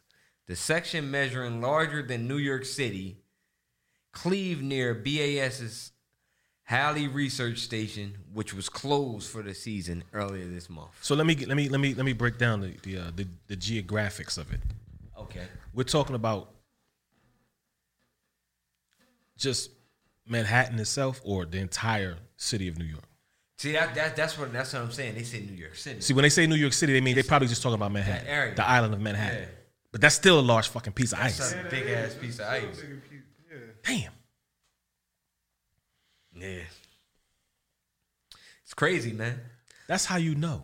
The section measuring larger than New York City cleaved near BAS's Halley Research Station, which was closed for the season earlier this month. So let me get- let me let me let me break down the the uh, the, the geographics of it. Okay. We're talking about just Manhattan itself, or the entire city of New York. See that, that that's what that's what I'm saying. They say New York City. See, when they say New York City, they mean they probably just talking about Manhattan, That area. the island of Manhattan. Yeah. But that's still a large fucking piece of That's ice. a big ass piece of ice. Damn. Yeah. It's crazy, man. That's how you know.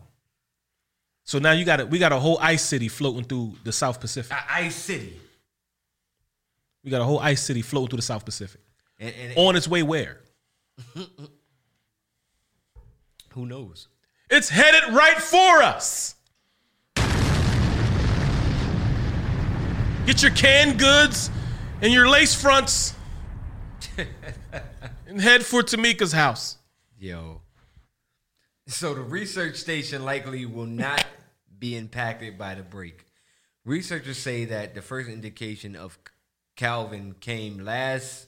So now you got it. we got a whole ice city floating through the South Pacific. I- Ice City. We got a whole ice city floating through the South Pacific. And, and On its way where? *laughs* who knows? It's headed right for us. Get your canned goods and your lace fronts *laughs* and head for Tamika's house. Yo. So the research station likely will not be impacted by the break. Researchers say that the first indication of calving came last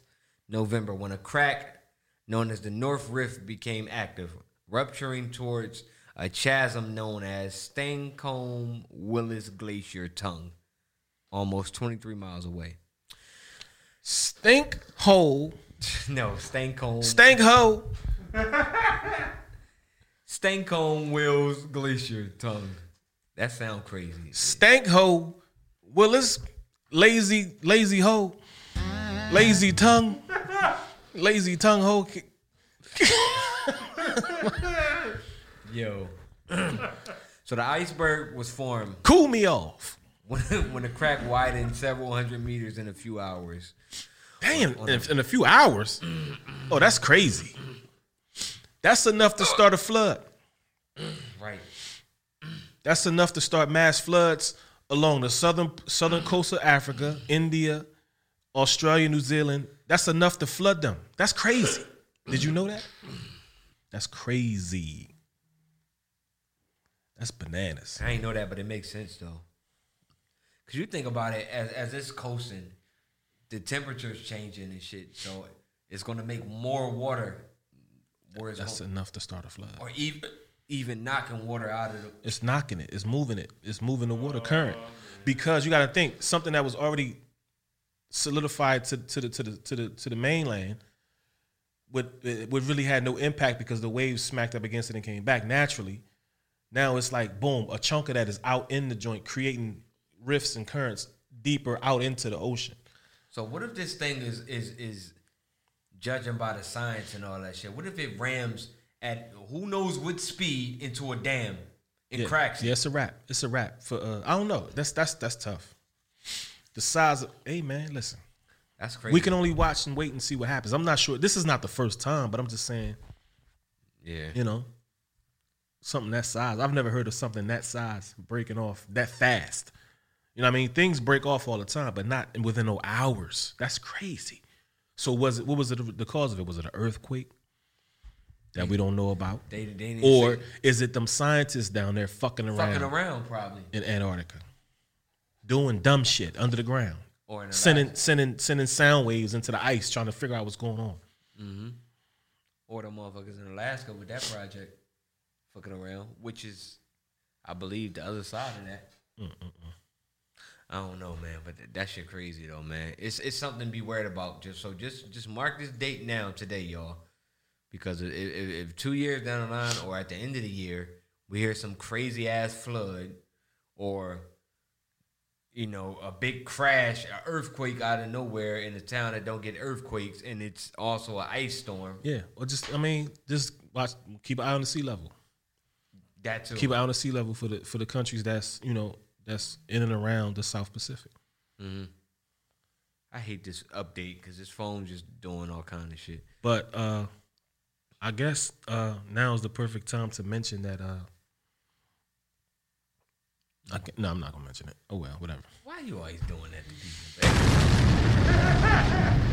November when a crack known as the North Rift became active, rupturing towards a chasm known as Stancomb Willis Glacier Tongue, almost 23 miles away. Stink hole. *laughs* no, Stancomb. Stank hoe. *laughs* Stancomb Wills Glacier Tongue. That sound crazy. Stank hoe. Willis. Lazy, lazy hoe. Lazy tongue. *laughs* Lazy tongue hoe. *laughs* Yo. so the iceberg was formed Cool me off. when, when the crack widened several hundred meters in a few hours. Damn, in, in a few hours. *clears throat* Oh, that's crazy. That's enough to start a flood. Right. That's enough to start mass floods along the southern southern *clears throat* coast of Africa, India, Australia, New Zealand. That's enough to flood them. That's crazy. Did you know that? *clears throat* That's crazy. That's bananas. I ain't know that, but it makes sense though. Cause you think about it as as it's coasting, the temperature's changing and shit, so it's gonna make more water. Where it's That's enough to start a flood. or even even knocking water out of the. It's knocking it. It's moving it. It's moving the water current. Because you got to think something that was already solidified to, to the to the to the to the mainland would would really had no impact because the waves smacked up against it and came back naturally. Now it's like boom, a chunk of that is out in the joint, creating rifts and currents deeper out into the ocean. So what if this thing is is is judging by the science and all that shit? What if it rams at who knows what speed into a dam and yeah. cracks it? Yeah, it's a wrap. It's a wrap for. Uh, I don't know. That's that's that's tough. The size of. Hey man, listen. That's crazy. We can only watch and wait and see what happens. I'm not sure. This is not the first time, but I'm just saying. Yeah. You know, something that size. I've never heard of something that size breaking off that fast. You know what I mean? Things break off all the time, but not within no hours. That's crazy. So was it? What was it? The cause of it? Was it an earthquake that we don't know about, They, they didn't or is it them scientists down there fucking around, fucking around probably. in Antarctica, doing dumb shit under the ground, Or sending sending sending sound waves into the ice, trying to figure out what's going on. Mm-hmm. Or the motherfuckers in Alaska with that project fucking around, which is, I believe, the other side of that. I don't know, man, but th- that shit crazy though, man. It's it's something to be worried about. Just so just just mark this date now today, y'all, because if, if, if two years down the line or at the end of the year we hear some crazy ass flood or you know a big crash, an earthquake out of nowhere in a town that don't get earthquakes, and it's also an ice storm. Yeah, or just I mean, just watch, keep an eye on the sea level. That too. Keep an eye on the sea level for the for the countries that's you know that's in and around the South Pacific. hmm I hate this update because this phone's just doing all kind of shit. But uh I guess uh now is the perfect time to mention that uh I can, no, I'm not gonna mention it. Oh well, whatever. Why are you always doing that to people? man?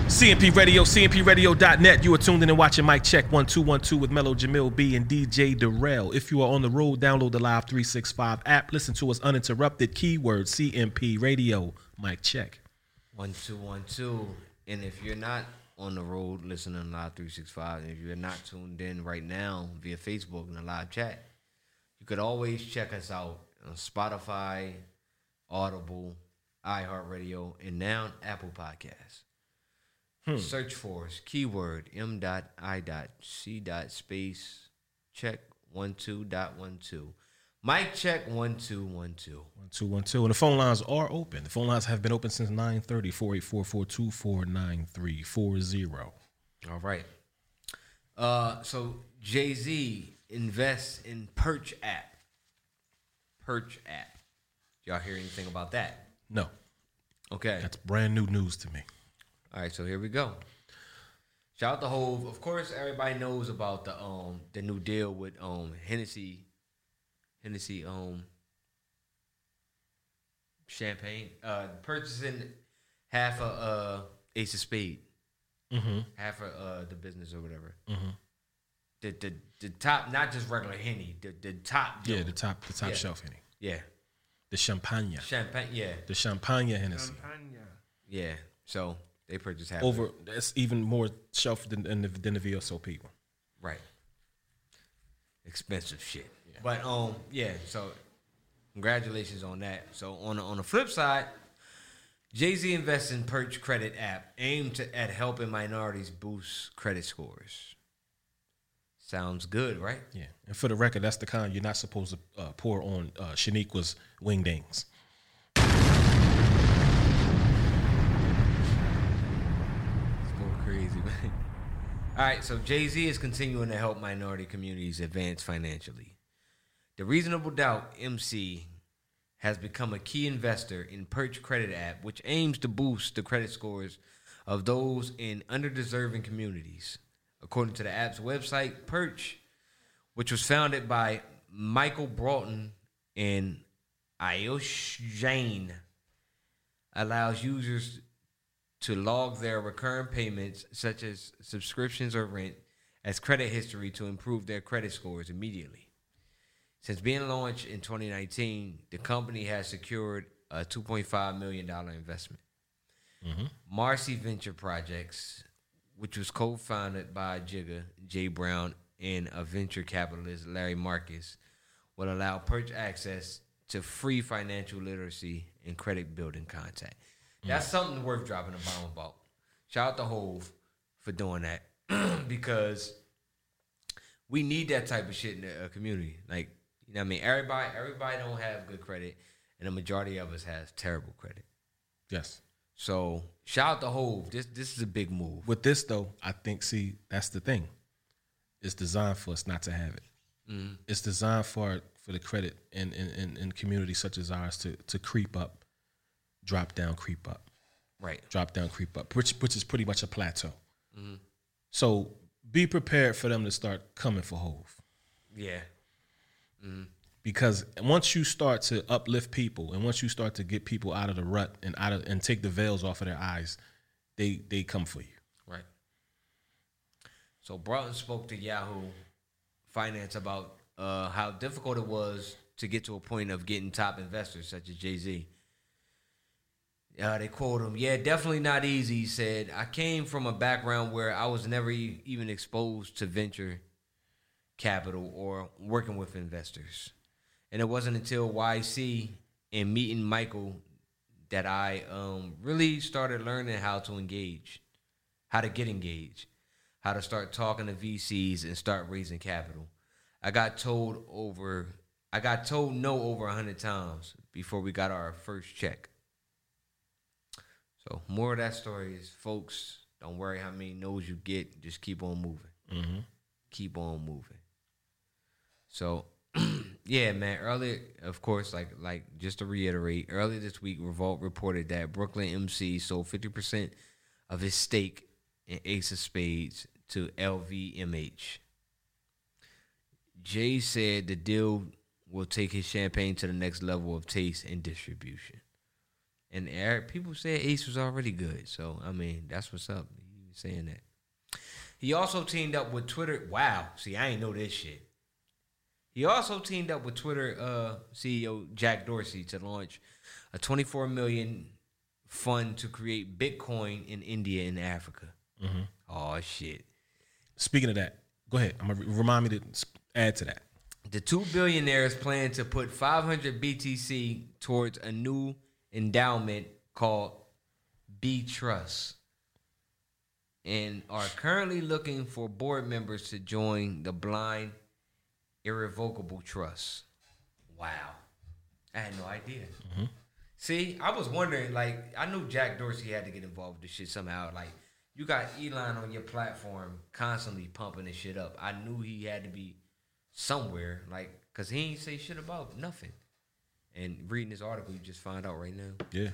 CMP Radio, CMPRadio.net. You are tuned in and watching Mic Check 1212 with Mellow Jamil B and DJ Darrell. If you are on the road, download the Live 365 app. Listen to us uninterrupted. Keyword CMP Radio. Mic Check. One two one two. And if you're not on the road listening to live three six five, and if you're not tuned in right now via Facebook in the live chat, you could always check us out on Spotify, Audible, iHeartRadio, and now Apple Podcasts. Search for us. Keyword M dot I dot C dot space check one two dot one two. Mic check one two one two. 1212. And the phone lines are open. The phone lines have been open since 930 484 4249340. All right. Uh, so Jay Z invests in Perch app. Perch app. Y'all hear anything about that? No, Okay. that's brand new news to me. All right. So here we go. Shout out to Hove. Of course, everybody knows about the um the new deal with um Hennessy, Hennessy um champagne. Uh, purchasing half a uh Ace of Spade, Mm-hmm. half of uh the business or whatever. Mm-hmm. The the the top, not just regular henny, the the top. Yeah, the top the top Yeah. shelf Henny. Yeah, The Champagne. champagne. Yeah, The Champagne Hennessy. Champagne. yeah. So they purchased half Over, it. that's even more shelf than, than, the, than the VSOP one. right. Expensive shit. Yeah. But um, yeah. So congratulations on that. So on the, on the flip side, Jay Z invests in Perch Credit app aimed to, at helping minorities boost credit scores. Sounds good, right? Yeah. And for the record, that's the kind you're not supposed to uh, pour on uh, Shaniqua's wingdings. It's going crazy, *laughs* man. All right, so Jay Z is continuing to help minority communities advance financially. The Reasonable Doubt MC has become a key investor in Perch Credit app, which aims to boost the credit scores of those in underdeserving communities. According to the app's website, Perch, which was founded by Michael Broughton and Ayush Jain, allows users to log their recurring payments, such as subscriptions or rent, as credit history to improve their credit scores immediately. Since being launched in 2019, the company has secured a 2.5 million dollar investment. Mm-hmm. Marcy Venture Projects, which was co-founded by Jigga, Jay Brown, and a venture capitalist, Larry Marcus, will allow perch access to free financial literacy and credit building content. That's something worth dropping a bomb about. Shout out to Hove for doing that *clears throat* because we need that type of shit in the uh, community. Like, you know what I mean? Everybody, everybody don't have good credit, and the majority of us has terrible credit. Yes. So shout out to Hove. This this is a big move. With this though, I think see that's the thing. It's designed for us not to have it. Mm-hmm. It's designed for for the credit in in, in in communities such as ours to to creep up, drop down, creep up, Right. drop down, creep up, which which is pretty much a plateau. Mm-hmm. So be prepared for them to start coming for Hove. Yeah. Because once you start to uplift people and once you start to get people out of the rut and out of and take the veils off of their eyes they they come for you Right. So Broughton spoke to Yahoo Finance about uh, how difficult it was to get to a point of getting top investors such as Jay Z. Uh, they quote him, "Yeah, definitely not easy." He said, "I came from a background where I was never e- even exposed to venture capital or working with investors, and it wasn't until YC and meeting Michael that I um, really started learning how to engage, how to get engaged, how to start talking to VCs and start raising capital. I got told over, I got told no over a hundred times before we got our first check. So more of that story is, folks, don't worry how many no's you get, just keep on moving, mm-hmm. keep on moving. So, yeah, man. Earlier, of course, like like just to reiterate, earlier this week, Revolt reported that Brooklyn MC sold fifty percent of his stake in Ace of Spades to LVMH. Jay said the deal will take his champagne to the next level of taste and distribution. And Eric, people said Ace was already good, so I mean that's what's up. He was saying that. He also teamed up with Twitter. Wow, see, I ain't know this shit. He also teamed up with Twitter uh, CEO Jack Dorsey to launch a 24 million fund to create Bitcoin in India and Africa. Oh shit! speaking of that go ahead i'm gonna re- remind me to add to that The two billionaires plan to put 500 BTC towards a new endowment called B Trust and are currently looking for board members to join the Blind Irrevocable Trust. Wow. I had no idea. See, I was wondering, like, I knew Jack Dorsey had to get involved with this shit somehow. Like, you got Elon on your platform constantly pumping this shit up. I knew he had to be somewhere, like, cause he ain't say shit about nothing. And reading this article, you just find out right now. yeah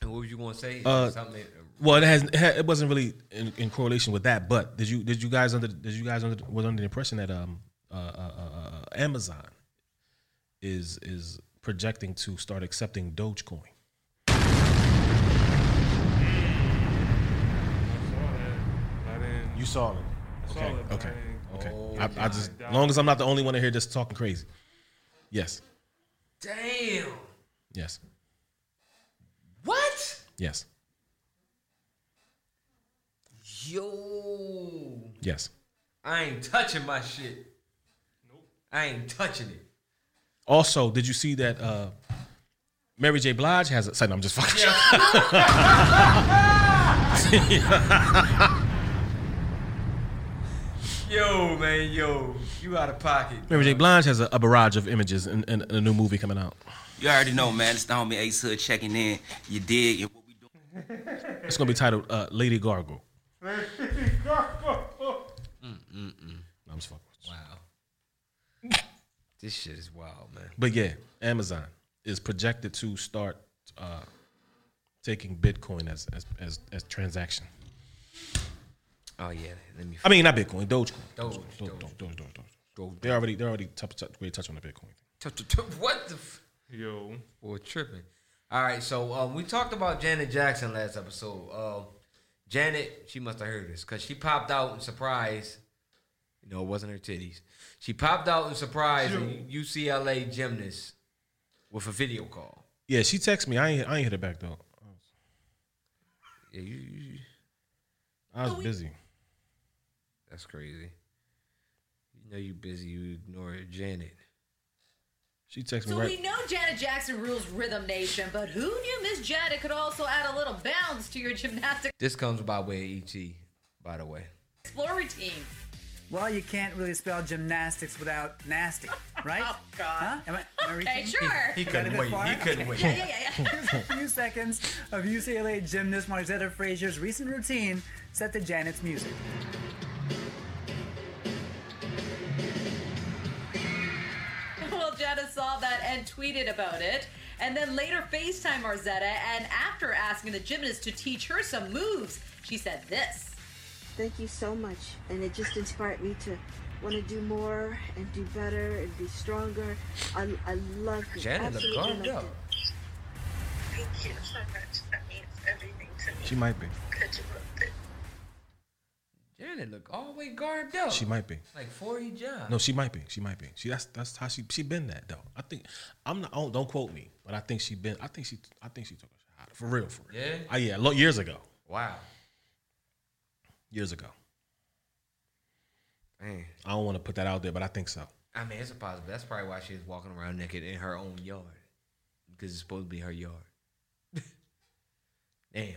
And what was you gonna say? Uh, Something. Well it has it it wasn't really in, in correlation with that but did you did you guys under did you guys under was under the impression that um uh, uh, uh, uh, amazon is is projecting to start accepting dogecoin? I you saw it. I saw okay it, okay I okay Oh, I, I just as long as i'm not the only one in here just talking crazy. Yes. Damn. yes. What? yes Yo. yes I ain't touching my shit. Nope. I ain't touching it. Also, did you see that uh, Mary J. Blige has a? Sorry, no, I'm just fucking. *laughs* Yo, man, yo, you out of pocket. Mary J. Blige has a, a barrage of images in, in, in a new movie coming out. You already know, man. It's the homie Ace Hood checking in. You dig? And what we doing? It's gonna be titled uh, Lady Gargle. No, I'm just fucking. with you. Wow. this shit is wild, man. But yeah, Amazon is projected to start uh, taking Bitcoin as as as, as transaction. Oh yeah, let me. I mean, not Bitcoin, Dogecoin. Doge, Doge, Doge. Doge, Doge, Doge, Doge. Doge. They already they already touch, touch, already touch on the Bitcoin. T- t- t- What the? F- Yo. Boy, tripping. All right, so um, we talked about Janet Jackson last episode. Um, Janet, she must have heard this because she popped out in surprise No, it wasn't her titties. She popped out in surprise a UCLA gymnast with a video call. Yeah, she texted me. I ain't I ain't hit her back though. Yeah, you, you- I was oh, busy. that's crazy. You know you busy. You ignore Janet. She texted me So right. we know Janet Jackson rules Rhythm Nation, but who knew Miss Janet could also add a little bounce to your gymnastic This comes by way of ET, by the way. floor routine? Well, you can't really spell gymnastics without nasty, *laughs* right? Oh, God. Huh? Am I, am I Okay, sure. He Got couldn't wait. far? He couldn't Okay. wait. Yeah, yeah, yeah, yeah. *laughs* Here's a few seconds of UCLA gymnast Margzetta Frazier's recent routine set to Janet's music. Saw that and tweeted about it, and then later FaceTime Margzetta. And after asking the gymnast to teach her some moves, she said this. Thank you so much. And it just inspired me to want to do more and do better and be stronger. I, I love it. Janet looked Absolutely carved loved up. Thank you so much. That means everything to me. She might be. That you wrote look all the way garbed up. She might be. Like 40 jobs. No, she might be. She might be. She that's that's how she she been that though. I think I'm not. Don't, don't quote me, but I think she been. I think she. I think she took a shot for real. For real. Yeah? Oh yeah. Lo, years ago. Wow. Years ago. Man. I don't want to put that out there, but I think so. I mean, it's a possible. That's probably why she was walking around naked in her own yard. Because it's supposed to be her yard. *laughs* Damn.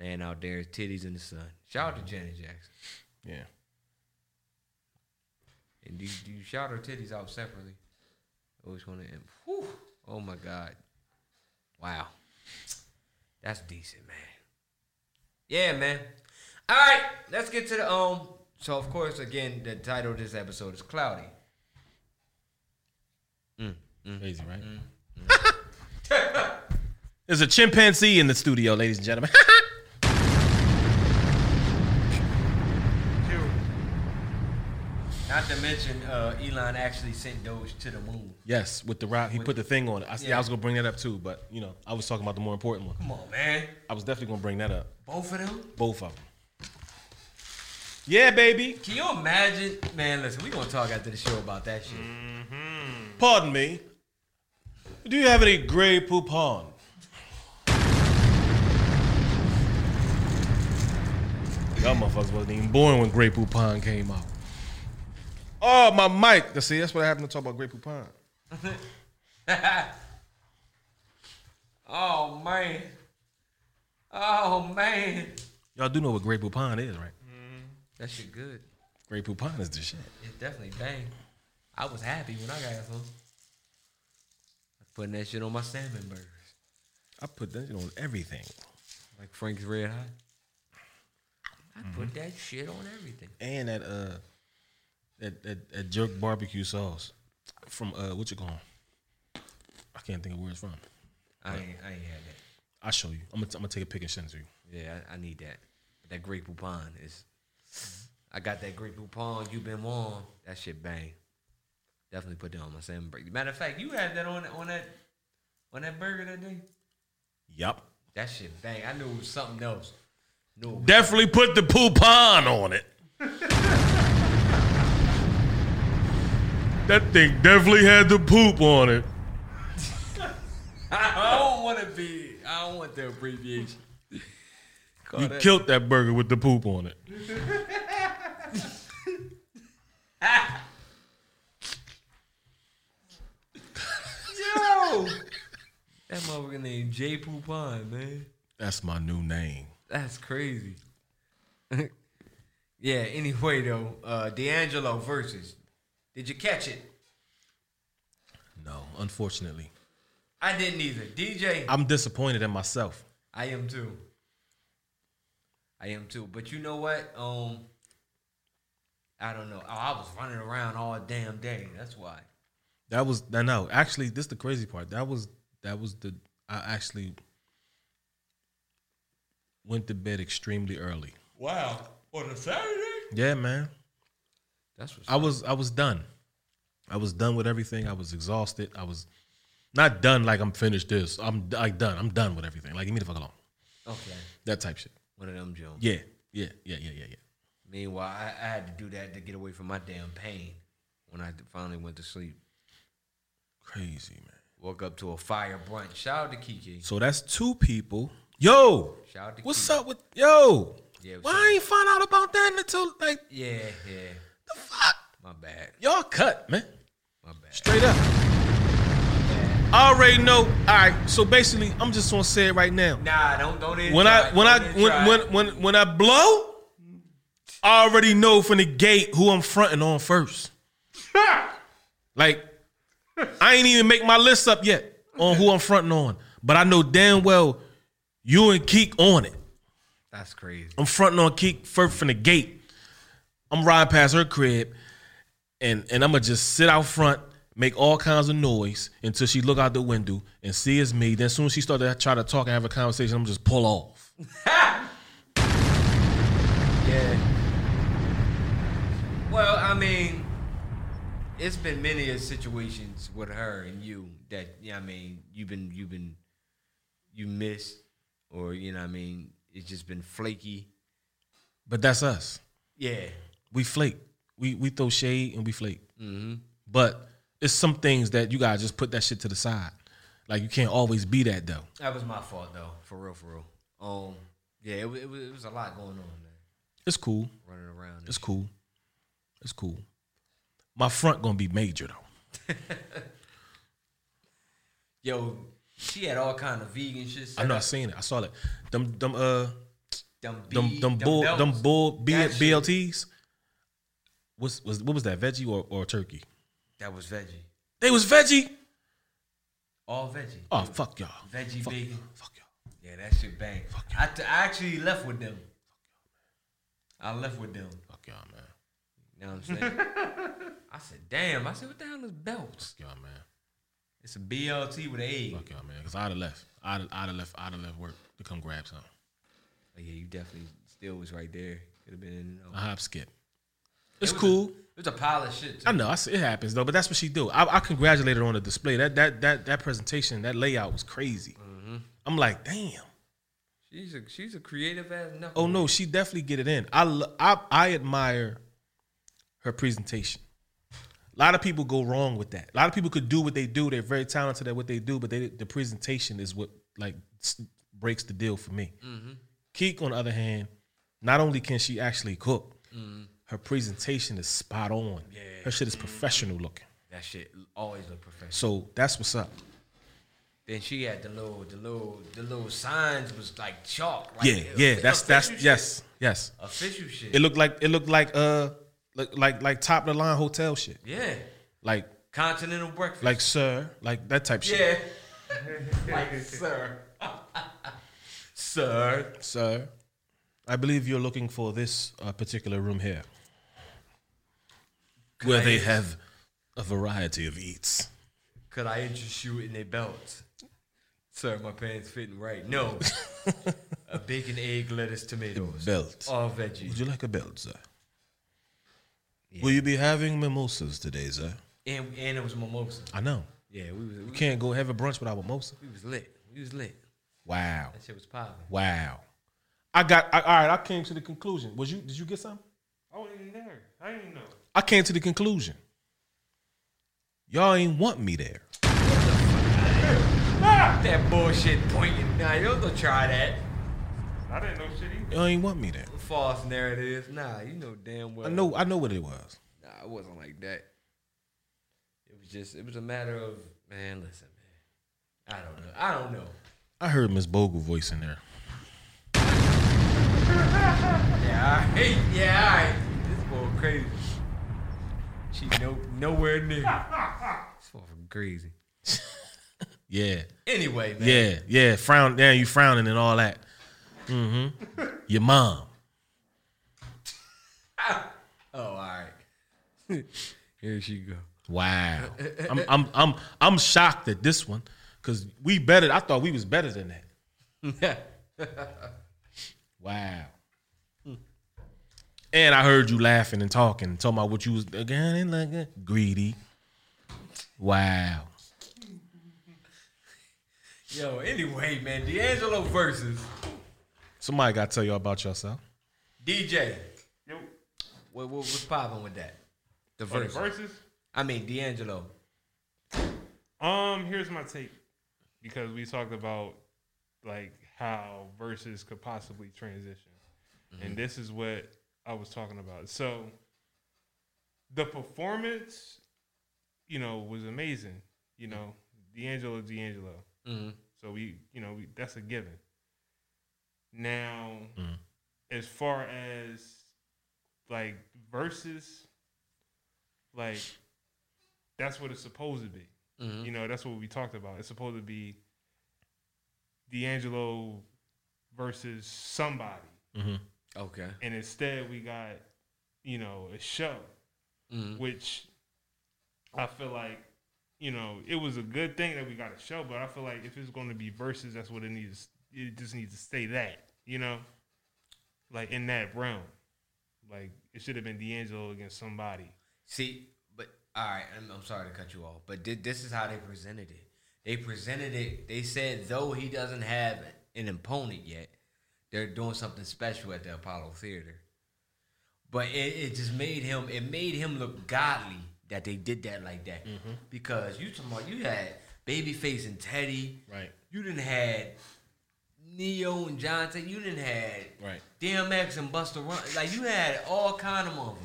Laying out there, titties in the sun. Shout out to Janet Jackson. Yeah. And do you, do you shout her titties out separately? Always want to. Whew, oh my God. Wow. That's decent, man. Yeah, man. All right, let's get to the um. So of course, again, the title of this episode is Cloudy. Mm, mm, Crazy, right? *laughs* There's a chimpanzee in the studio, ladies and gentlemen. *laughs* Not to mention, uh, Elon actually sent Doge to the moon. yes, with the rock, he put the thing on it. I, yeah. I was gonna bring that up too, but you know, I was talking about the more important one. Come on, man. I was definitely gonna bring that up. Both of them. Both of them. Yeah, baby. Can you imagine, man? Listen, we gonna talk after the show about that shit. Pardon me. Do you have any Grey Poupon? Y'all motherfuckers wasn't even born when Grey Poupon came out. Oh, my mic. See, that's what happened to talk about Grey Poupon. *laughs* oh man. Oh man. Y'all do know what Grey Poupon is, right? That shit good. Grey Poupon is the shit. It's definitely bang. I was happy when I got some. Putting that shit on my salmon burgers. I put that shit on everything. Like Frank's Red Hot. I put that shit on everything. And that uh that that, that jerk barbecue sauce from uh what you call? I can't think of where it's from. I ain't, I ain't had that. I'll show you. I'm gonna, I'm gonna take a pic and send it to you. Yeah, I, I need that. That Grey Poupon is. I got that Grey Poupon. You been warm. That shit bang. Definitely put that on my salmon burger. Matter of fact, you had that on on that on that burger that day. Yup. That shit bang. I knew it was something else. Knew it was Definitely put the poupon on it. *laughs* that thing definitely had the poop on it. I don't want to be. I don't want the abbreviation. Call You that- killed that burger with the poop on it. *laughs* Yo, that motherfucker named Jay Poupon, man. That's my new name. That's crazy. *laughs* yeah. Anyway, though, uh, D'Angelo versus. Did you catch it? No, unfortunately. I didn't either. DJ. I'm disappointed in myself. I am too. I am too. But you know what? Um, I don't know. Oh, I was running around all damn day. That's why. That was no, no. Actually, this is the crazy part. That was that was the I actually went to bed extremely early. Wow. On a Saturday? Yeah, man. That's I was I was done. I was done with everything. I was exhausted. I was not done like I'm finished this. I'm like done. I'm done with everything. Like give me the fuck alone. Okay. That type shit. One of them Jones. Yeah, yeah, yeah, yeah, yeah, yeah. Meanwhile, I, I had to do that to get away from my damn pain when I finally went to sleep. Crazy man. Woke up to a fire brunch. Shout out to Kiki. So that's two people. Yo, Shout out to Kiki. what's Kiki. up with yo? Yeah, what's Why I ain't find out about that until like Yeah, yeah. The fuck? My bad. y'all cut, man. My bad. Straight up. I already know. All right, so basically, I'm just gonna say it right now. Nah, don't don't When try I when I Don't even when when, when when I blow, I already know from the gate who I'm fronting on first. *laughs* like, I ain't even make my list up yet on who I'm fronting on, but I know damn well you and Keek on it. That's crazy. I'm fronting on Keek first from the gate. I'm riding past her crib, and and I'm gonna just sit out front, make all kinds of noise until she look out the window and see it's me. Then as soon as she start to try to talk and have a conversation, I'm just pull off. *laughs* Yeah. Well, I mean, it's been many situations with her and you that yeah, I mean, you've been you've been you missed or you know what I mean, it's just been flaky. But that's us. Yeah. We flake. We we throw shade and we flake. Mm-hmm. But it's some things that you gotta just put that shit to the side. Like you can't always be that though. That was my fault though, for real, for real. Um, yeah, it, it, was, it was a lot going on, man. It's cool. Running around. It's cool. It's cool. My front gonna be major though. *laughs* Yo, she had all kind of vegan shit. I know I seen it. I saw it. Them them uh Them them B- them them bull them bull B, shit. BLTs. What's was what was that? Veggie or, or turkey? That was veggie. They was veggie. All veggie. Oh fuck y'all. Veggie Fuck bacon. Fuck y'all. Yeah, that shit bang. Fuck y'all. I, t- I actually left with them. Fuck y'all, man. I left with them. Fuck y'all, man. You know what I'm saying? *laughs* I said, damn. I said, what the hell is belts? Fuck y'all, man. It's a BLT with an egg. Fuck y'all, man. Cause I'd have left. I'd I'd have left. I'd have left work to come grab some. Oh, yeah, you definitely still was right there. Could have been in and out. I hop skip. It's It cool. A, it a pile of shit. Too. I know I see it happens though, but that's what she do. I, I congratulate her on the display. That that that that presentation, that layout was crazy. I'm like, damn. She's a she's a creative ass. Oh no, she definitely get it in. I I, I admire her presentation. A lot of people go wrong with that. A lot of people could do what they do. They're very talented at what they do, but they, the presentation is what like breaks the deal for me. Mhm. Keek, on the other hand, not only can she actually cook, Mhm. Her presentation is spot on. Yeah. Her shit is professional looking. That shit always look professional. So that's what's up. Then she had the little, the little, the little signs was like chalk. Like, yeah, yeah. That's that's shit. yes, yes. Official shit. It looked like it looked like uh like like like top of the line hotel shit. Yeah. Like Continental breakfast. like sir, like that type shit. Yeah. *laughs* like sir. *laughs* sir. Sir, I believe you're looking for this uh, particular room here, Could where I they int- have a variety of eats. Could I interest you in a belt? Sir, my pants fitting right. No. *laughs* a bacon, egg, lettuce, tomatoes. Belt. All veggies. Would you like a belt, sir? Will you be having mimosas today, sir? And, and it was mimosa. I know. Yeah, we was we, You can't go have a brunch without mimosa. we was lit. We was lit. Wow. That shit was popping. Wow. I got I, all right. I came to the conclusion. Was you? Did you get something? I wasn't even there. I didn't even know. I came to the conclusion. Y'all ain't want me there. That bullshit pointing. Nah, you don't go try that. I didn't know shit either. Y'all ain't want me there. False narrative. Nah, you know damn well. I know. I know what it was. Nah, it wasn't like that. It was just. It was a matter of man. Listen, man. I don't know. I don't know. I heard Miss Bogle voice in there. Yeah, all right. Yeah, all right. This boy crazy. She no nowhere near. *laughs* This fucking crazy. *laughs* Yeah. Anyway, man. Yeah. Yeah. Frown. Yeah. You frowning and all that. Mm-hmm. *laughs* Your mom. Oh, all right. Here she go. Wow. I'm I'm I'm I'm shocked at this one because we better. I thought we was better than that. Wow. And I heard you laughing and talking, talking about what you was again like greedy. Wow. Yo, anyway, man. D'Angelo versus Somebody got to tell you about yourself. DJ. Yo. What, what what's popping with that? The Oh, the Verzuz. Verzuz? I mean D'Angelo. Um, here's my take because we talked about like how Verzuz could possibly transition, and Mhm. this is what I was talking about. So the performance, you know, was amazing. You know, D'Angelo, D'Angelo. Mhm. So we, you know, we, that's a given. Now, Mhm. as far as like Verzuz, like that's what it's supposed to be. Mhm. You know, that's what we talked about. It's supposed to be D'Angelo versus somebody. Okay. And instead, we got, you know, a show, Mhm. which I feel like, you know, it was a good thing that we got a show, but I feel like if it's going to be versus, that's what it needs. It just needs to stay that, you know, like in that realm. Like it should have been D'Angelo against somebody. See, but all right, I'm, I'm sorry to cut you off, but thi- this is how they presented it. They presented it. They said though he doesn't have an opponent yet, they're doing something special at the Apollo Theater. But it, it just made him. It made him look godly that they did that like that. Mm-hmm. Because you talking about you had Babyface and Teddy. Right. You didn't had Ne-Yo and Johnson. You didn't had Right. DMX and Busta Run. Like you had all kind of motherfuckers.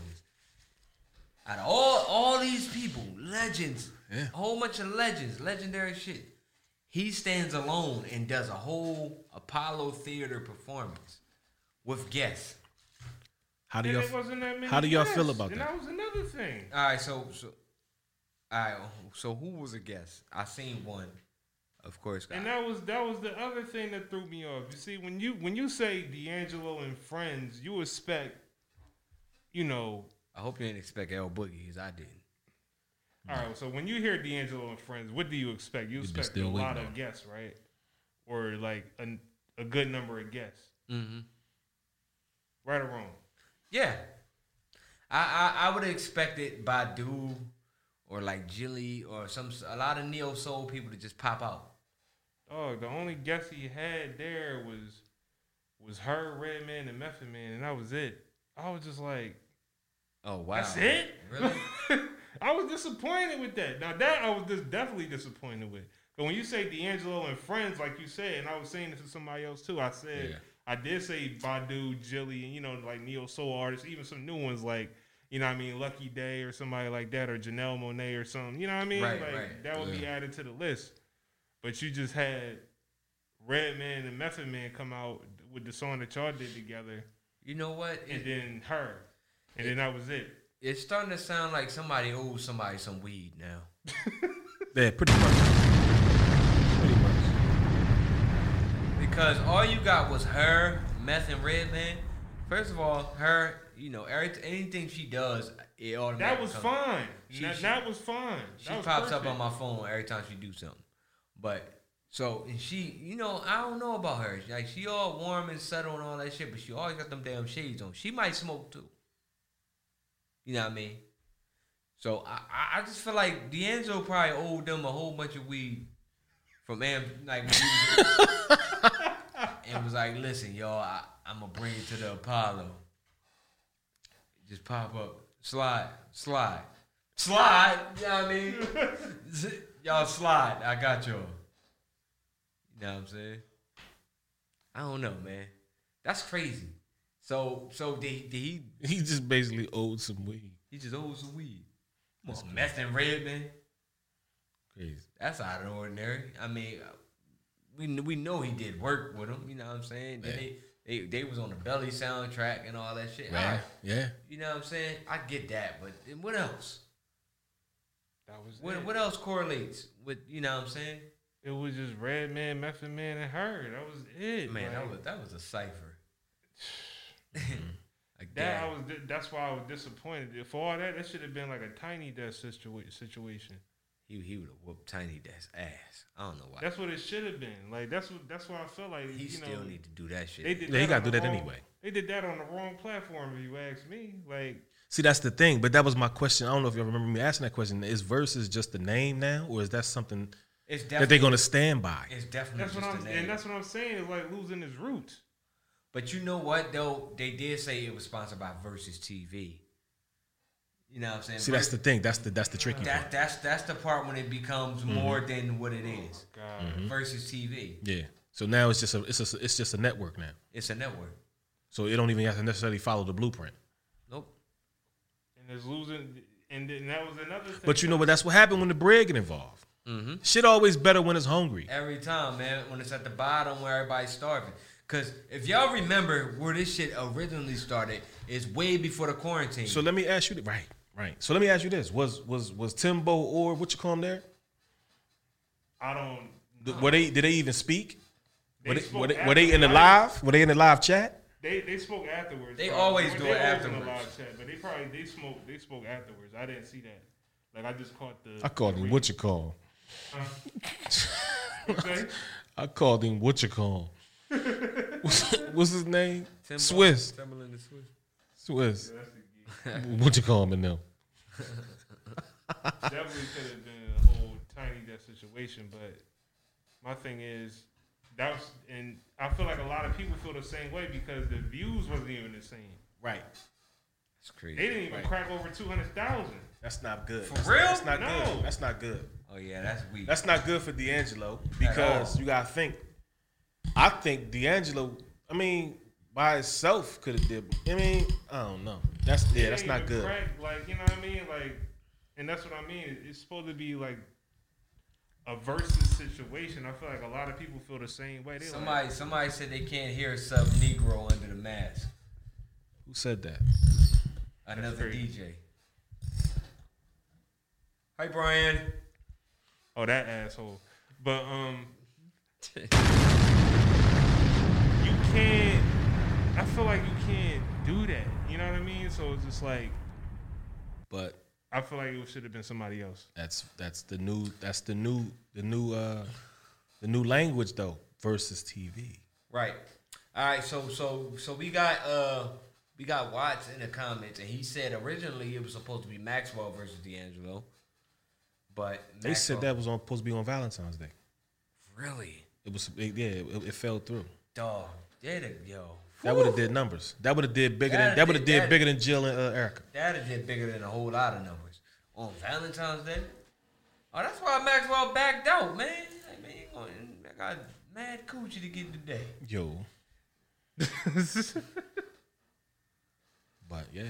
Out of all all these people, legends, Yeah. a whole bunch of legends, legendary shit. He stands alone and does a whole Apollo Theater performance with guests. How do y'all it wasn't that many How do y'all feel about and that? that was another thing. All right, so so, all right, so who was a guest? I seen one, of course. And that was that was the other thing that threw me off. You see, when you when you say D'Angelo and friends, you expect, you know. I hope you didn't expect L Boogie, because I didn't. All right, so when you hear D'Angelo and friends, what do you expect? You expect a lot of guests, right? Or like a, a good number of guests, Mm-hmm. right or wrong? Yeah, I I, I would have expected Badu or like Jilly or some a lot of neo soul people to just pop out. Oh, the only guest he had there was was her, Redman, and Method Man, and that was it. I was just like, Oh wow, That's it? Really? *laughs* I was disappointed with that. Now that I was just definitely disappointed with. But when you say D'Angelo and friends, like you said, and I was saying this to somebody else too, I said Yeah. I did say Badu, Jilly, and you know, like neo soul artists, even some new ones like you know what I mean, Lucky Daye or somebody like that, or Janelle Monáe or something. You know what I mean? Right, like right. that would be added to the list. But you just had Redman and Method Man come out with the song that y'all did together, You know what? and It- then her, and then that was it. it's starting to sound like somebody owes somebody some weed now. *laughs* Yeah, pretty much. Pretty much. Because all you got was her, Meth and Redman. First of all, her, you know, every, anything she does, it automatically That was comes- fine. She- that, she- that was fine. She was pops up on my phone every time she do something. But so and she, you know, I don't know about her. Like she all warm and subtle and all that shit, but she always got them damn shades on. She might smoke too. You know what I mean? So I, I- I just feel like D'Angelo probably owed them a whole bunch of weed from Am like when he was- *laughs* and was like, listen, y'all, I, I'm gonna bring it to the Apollo. Just pop up, slide, slide, slide. You know what I mean? *laughs* y'all slide. I got y'all. You know what I'm saying? I don't know, man. That's crazy. So, so did, did he? He just basically owed some weed. He just owed some weed. Come on, meth and red, man. Crazy. That's out of the ordinary. I mean, we we know he did work with him. You know what I'm saying? Then Yeah. They, they they was on the Belly soundtrack and all that shit. All Right. right. Yeah. You know what I'm saying? I get that, but then what else? That was What it. what else correlates with you know what I'm saying? It was just Redman, Method Man, and her. That was it. Man, that was that was a cipher. *sighs* *laughs* like that. that. I was. That's why I was disappointed. For all that, that should have been like a tiny desk situa- situation. He he would have whooped Tiny Desk ass. I don't know why. That's what it should have been. Like that's what. That's why I felt like he you still know, need to do that shit. They did Yeah, he gotta do that wrong- anyway. They did that on the wrong platform. If you ask me, like See, that's the thing. But that was my question. I don't know if y'all remember me asking that question. Is Verzuz just the name now, or is that something It's that they're going to stand by? It's definitely that's what just I'm. a name. And that's what I'm saying. Is like losing his roots. But you know what though? They did say it was sponsored by Verzuz TV. You know what I'm saying? See, that's the thing. That's the that's the tricky that, part. that's that's the part when it becomes Mhm. more than what it is Mhm. Verzuz TV. Yeah. So now it's just a it's a, it's just a network now. It's a network. So it don't even have to necessarily follow the blueprint. Nope. And it's losing, and then that was another thing. But you know what? That's what happened when the bread get involved. Mhm. Shit always better when it's hungry. Every time, man, when it's at the bottom where everybody's starving. Cause if y'all remember where this shit originally started, it's way before the quarantine. So let me ask you, th- right, right. So let me ask you this: Was was was Timbo or what you call him there? I don't. Th- Were they did they even speak? They were, they, were, they, were they in the live? Were they in the live chat? They they spoke afterwards. They probably. always do they it always in the afterwards. live chat, but they probably they spoke they spoke afterwards. I didn't see that. Like I just caught the. I called him what you call. Huh? *laughs* Okay. *laughs* I called him what you call. what's, *laughs* what's his name? Timbo- Swizz. Timbaland is Swizz. Swizz. *laughs* what you call him now? Definitely could have been a whole Tiny Desk situation, but my thing is that was, and I feel like a lot of people feel the same way because the views wasn't even the same. Right. It's crazy. They didn't even Right. crack over two hundred thousand. That's not good. For That's- real? That's not No. good. That's not good. Oh yeah, that's weak. That's not good for D'Angelo because you gotta think. I think D'Angelo. I mean, by itself could have did. I mean, I don't know. That's yeah. That's not good. Crack, like you know what I mean, like, and that's what I mean. It's supposed to be like a versus situation. I feel like a lot of people feel the same way. They Somebody like, somebody said they can't hear sub Negro under the mask. Who said that? Another. DJ. Hi Brian. oh that asshole. But um, *laughs* you can't. I feel like you can't do that. You know what I mean? So it's just like But I feel like it should have been somebody else. that's that's the new that's the new the new uh the new language though Verzuz TV. Right. All right. So so so we got uh we got Watts in the comments, and he said originally it was supposed to be Maxwell versus D'Angelo, but They said that was on, supposed to be on Valentine's Day. really It was it, yeah. It, it fell through. dog. Did it, yo. That would have did numbers. That would have did bigger than That'd that would have did- did bigger than Jill and uh, Erykah. That would have did bigger than a whole lot of numbers on Valentine's Day. Oh, that's why Maxwell backed out, man. Like, man, you going, I got mad coochie to get today. Yo. *laughs* but yeah,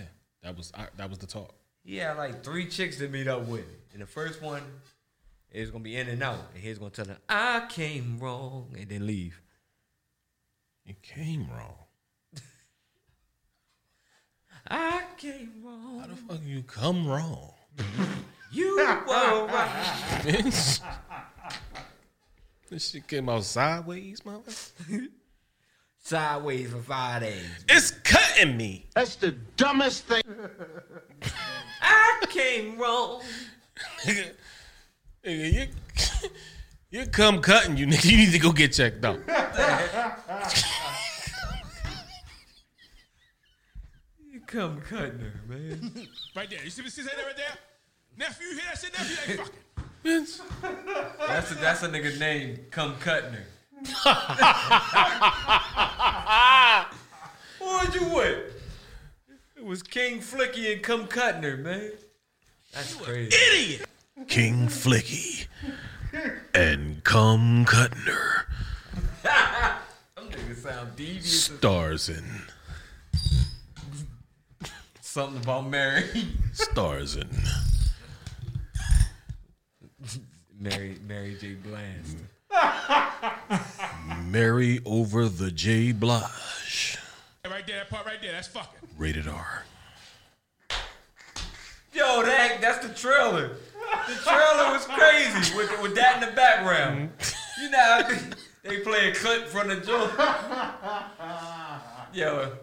that was I, that was the talk. He had like three chicks to meet up with. And the first one is gonna be in and out. And he's gonna tell her, I came wrong, and then leave. You came wrong. I came wrong. How the fuck you come wrong? *laughs* You were right. Bitch. this shit came out sideways, mother. *laughs* Sideways for five days. It's cutting me. That's the dumbest thing. *laughs* I came wrong. Nigga, nigga, you you come cutting you, nigga. You need to go get checked out. You come cutting her, man. *laughs* Right there. You see, see that right there? Nephew, you hear that shit? Nephew, like, fuck it. Bitch. That's a, that's a nigga name. Come cutting *laughs* her. Who'd you with? It was King Flicky and Come Cutting Her, man. That's crazy. Idiot. King Flicky and come cutting *laughs* her Them niggas sound devious. as- stars in Something about Mary. *laughs* stars in Mary Mary J. Bland. Mary over the J Blige. Right there, that part right there, that's fucking. Rated R. Yo, that that's the trailer. The trailer was crazy with with that in the background. You know, how they play a clip from the joint. Yo,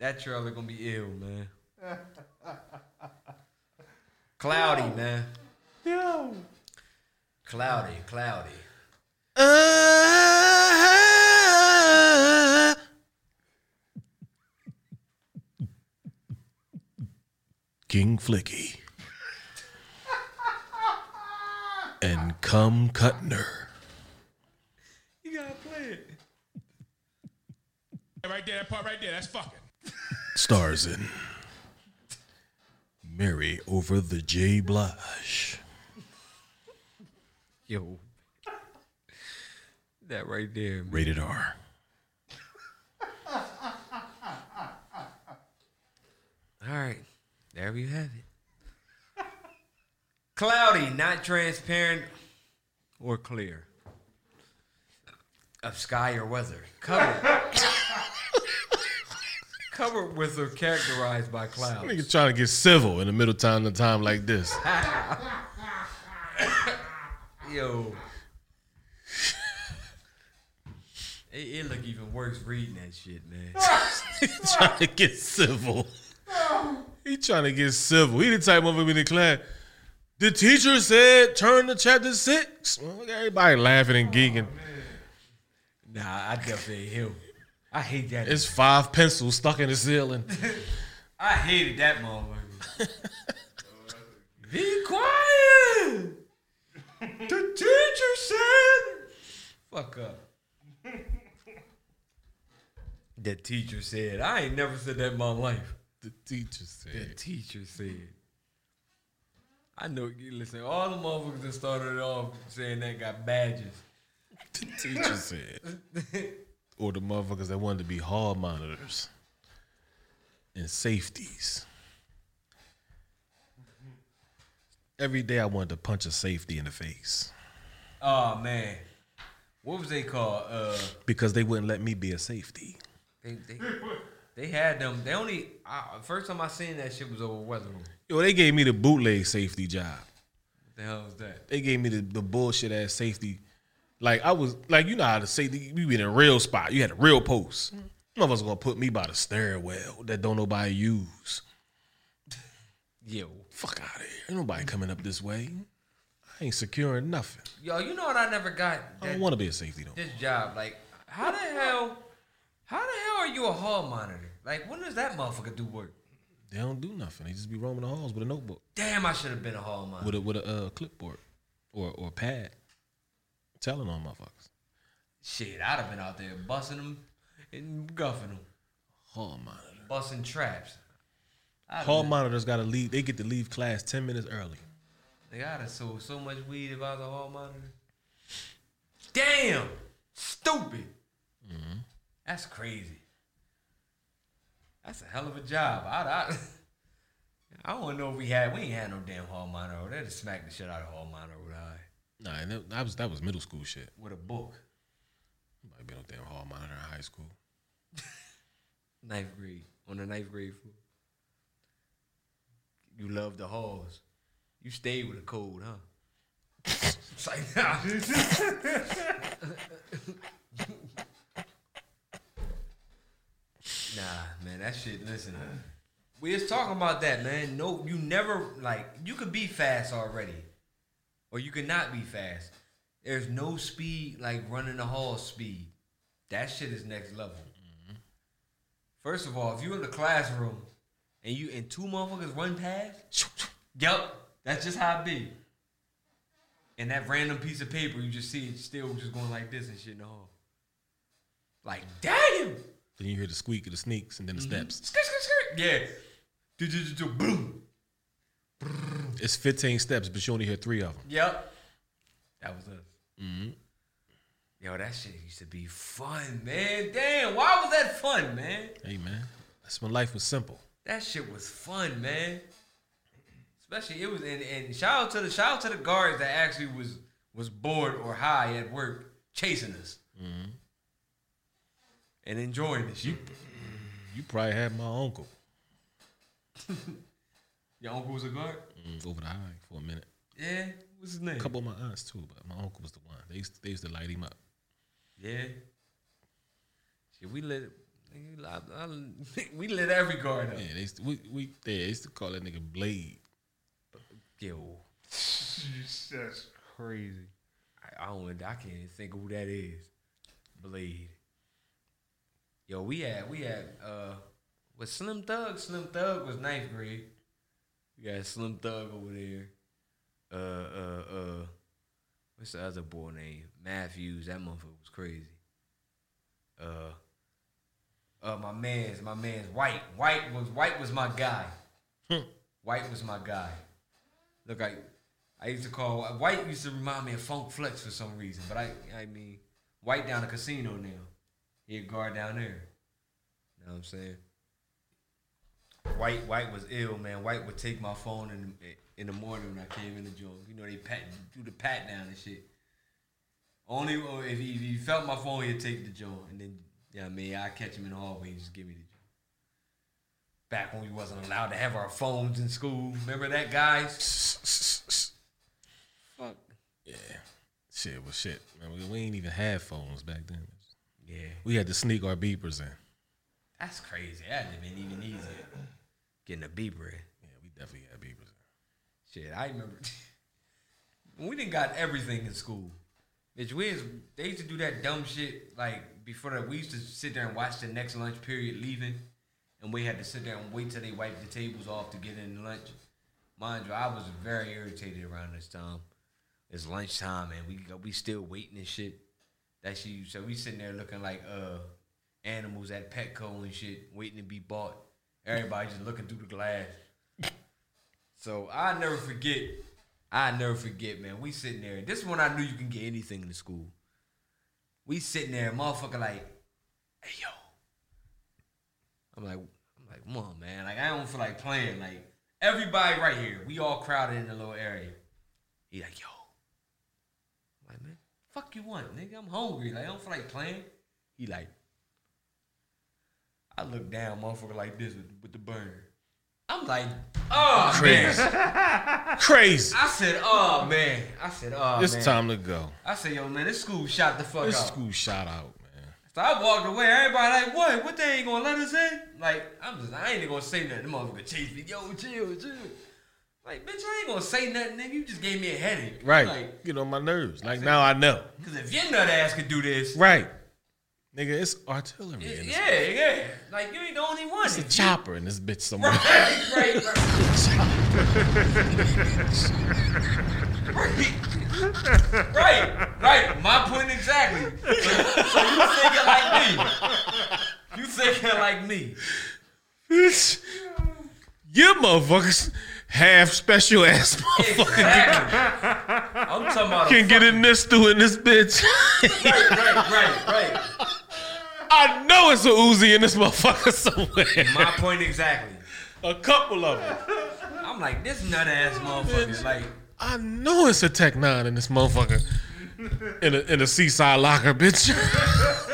that trailer gonna be ill, man. *laughs* Cloudy, man. Yo. Cloudy, cloudy. *laughs* King Flicky and come cutting her You gotta play it. Right there, that part right there, that's fucking. stars in Mary over the J Blush. Yo. That right there. man. Rated R. All right. There you have it. Cloudy, not transparent or clear. Of sky or weather. Covered. *laughs* Covered with or characterized by clouds. Nigga trying to get civil in the middle time of time like this. *laughs* Yo. It, it look even worse reading that shit, man. *laughs* trying to get civil. He trying to get civil. He the type of in the class. The teacher said, "Turn to chapter six. Well, everybody laughing and geeking. Nah, I definitely him. I hate that. It's five pencils stuck in the ceiling. *laughs* I hated that motherfucker. Be quiet. The teacher said. Fuck up. The teacher said. I ain't never said that in my life. The teacher said. The teacher said. I know. Listen, all the motherfuckers that started off saying that got badges. The teacher said. *laughs* or the motherfuckers that wanted to be hall monitors and safeties. Every day I wanted to punch a safety in the face Oh man, what was they called? Uh, because they wouldn't let me be a safety. they they, they had them. They only I, first time I seen that shit was over weather room. Yo, they gave me the bootleg safety job. What the hell was that? They gave me the, the bullshit ass safety. Like I was like, you know how to say you been in a real spot. You had a real post. Motherfuckers gonna put me by the stairwell that don't nobody use. Yo, fuck out of here. Ain't nobody coming up this way. I ain't securing nothing. Yo, you know what I never got? I don't want to be a safety though. This job, like, how the hell, how the hell are you a hall monitor? Like, when does that motherfucker do work? They don't do nothing. They just be roaming the halls with a notebook, Damn, I should have been a hall monitor. with a with a uh, clipboard, or or pad, telling on motherfuckers. Shit, I'd have been out there busting them and guffing them, Hall monitor. busting traps. I'd Hall been- monitors got to leave. They get to leave class ten minutes early. They got to sold so much weed if I was a hall monitor. Damn, stupid. Mm-hmm. That's crazy. That's a hell of a job. I, I, *laughs* I don't know if we had. We ain't had no damn hall monitor. They'd have smacked the shit out of hall monitor Nah, and that, that was that was middle school shit. with a book. Might be no damn hall monitor in high school. *laughs* Ninth grade on the ninth grade floor. You love the halls. You stayed with a code, huh? it's like nah. *laughs* nah, man, that shit. Listen, we was talking about that, man. No, you never like you could be fast already, or you cannot be fast. There's no speed like running the hall speed. That shit is next level. Mm-hmm. First of all, if you're in the classroom and you and two motherfuckers run past, *laughs* yep, that's just how it be. And that random piece of paper, you just see it still just going like this and shit in the hall. Like, damn! Then you hear the squeak of the sneaks and then the mm-hmm. steps. Skirt, skirt, skirt. Yeah. Do, do, do, do, boom. It's fifteen steps, but you only hear three of them. Yep. That was us. Mm-hmm. Yo, that shit used to be fun, man. Damn, why was that fun, man? Hey man, that's when life was simple. That shit was fun, man. Especially it was and, and shout out to the shout out to the guards that actually was was bored or high at work chasing us Mm-hmm. and enjoying this. shit. You probably had my uncle *laughs* Your uncle was a guard? mm, over the high for a minute. Yeah. What's his name? A couple of my aunts too, but my uncle was the one. They used to, they used to light him up. Yeah. Shit, we lit I, I, *laughs* we lit every guard up. Yeah, they used to, we we they used to call that nigga Blade. Yo. That's crazy. I, I don't I can't even think of who that is. Blade. Yo, we had we had uh was Slim Thug. Slim Thug was ninth grade. We got Slim Thug over there. Uh uh uh what's the other boy name? Matthews. That motherfucker was crazy. Uh uh my man's my man's White. White was White was my guy. White was my guy. Look, I I used to call White used to remind me of Funk Flex for some reason, but I I mean White down the casino now. He a guard down there. You know what I'm saying? White White was ill, man. White would take my phone in the, in the morning when I came in the joint. You know they pat do the pat down and shit. Only oh, if he, if he felt my phone, he'd take the joint, and then yeah, you know I mean I catch him in the hallway, and just give me the joint. Back when we wasn't allowed to have our phones in school, remember that, guys? Fuck. Yeah. Shit was shit. Man, we, we ain't even had phones back then. Yeah. We had to sneak our beepers in. That's crazy. That'd have been even easier. Getting a beeper. Yeah, we definitely had beepers. Shit, I remember *laughs* we didn't got everything in school. Bitch, we is, they used to do that dumb shit like before that. We used to sit there and watch the next lunch period leaving, and we had to sit there and wait till they wiped the tables off to get in lunch. Mind you, I was very irritated around this time. It's lunchtime and we we still waiting and shit. That shit. So we sitting there looking like uh animals at Petco and shit, waiting to be bought. Everybody just looking through the glass. So I never forget. I never forget, man. We sitting there. This is when I knew you can get anything in the school. We sitting there, motherfucker, like, hey yo. I'm like, I'm like, come on, man. Like I don't feel like playing. Like everybody right here, we all crowded in the little area. He like, yo. I'm like, man, fuck you want, nigga? I'm hungry. Like I don't feel like playing. He like, I look down, motherfucker, like this with, with the burner. I'm like, oh Crazy. man, *laughs* Crazy. I said, oh man. I said, oh man. it's man. time to go. I said, yo man, this school shot the fuck This out. school shot out, man. So I walked away. Everybody like, what? What they ain't gonna let us in? Like, I'm just, I ain't even gonna say nothing. The motherfucker chase me. Yo, chill, chill. Like, bitch, I ain't gonna say nothing, nigga. You just gave me a headache. Right. Like, Get on my nerves. Like now I know. cause if your nut ass could do this, Right. Nigga, it's artillery. yeah, in this yeah, yeah. Like you ain't the only one. It's a chopper in this bitch somewhere. Right, right, right. *laughs* right, right. My point exactly. So, so you thinking like me? You thinking like me? Bitch, you motherfuckers half special ass motherfucker Exactly. I'm talking about. You can get in this through in this bitch. right, right, right, right. I know it's a Uzi in this motherfucker *laughs* somewhere. My point exactly. A couple of them. I'm like this nut ass motherfucker. Like I know it's a Tech Nine in this motherfucker. In a in a seaside locker, bitch. *laughs*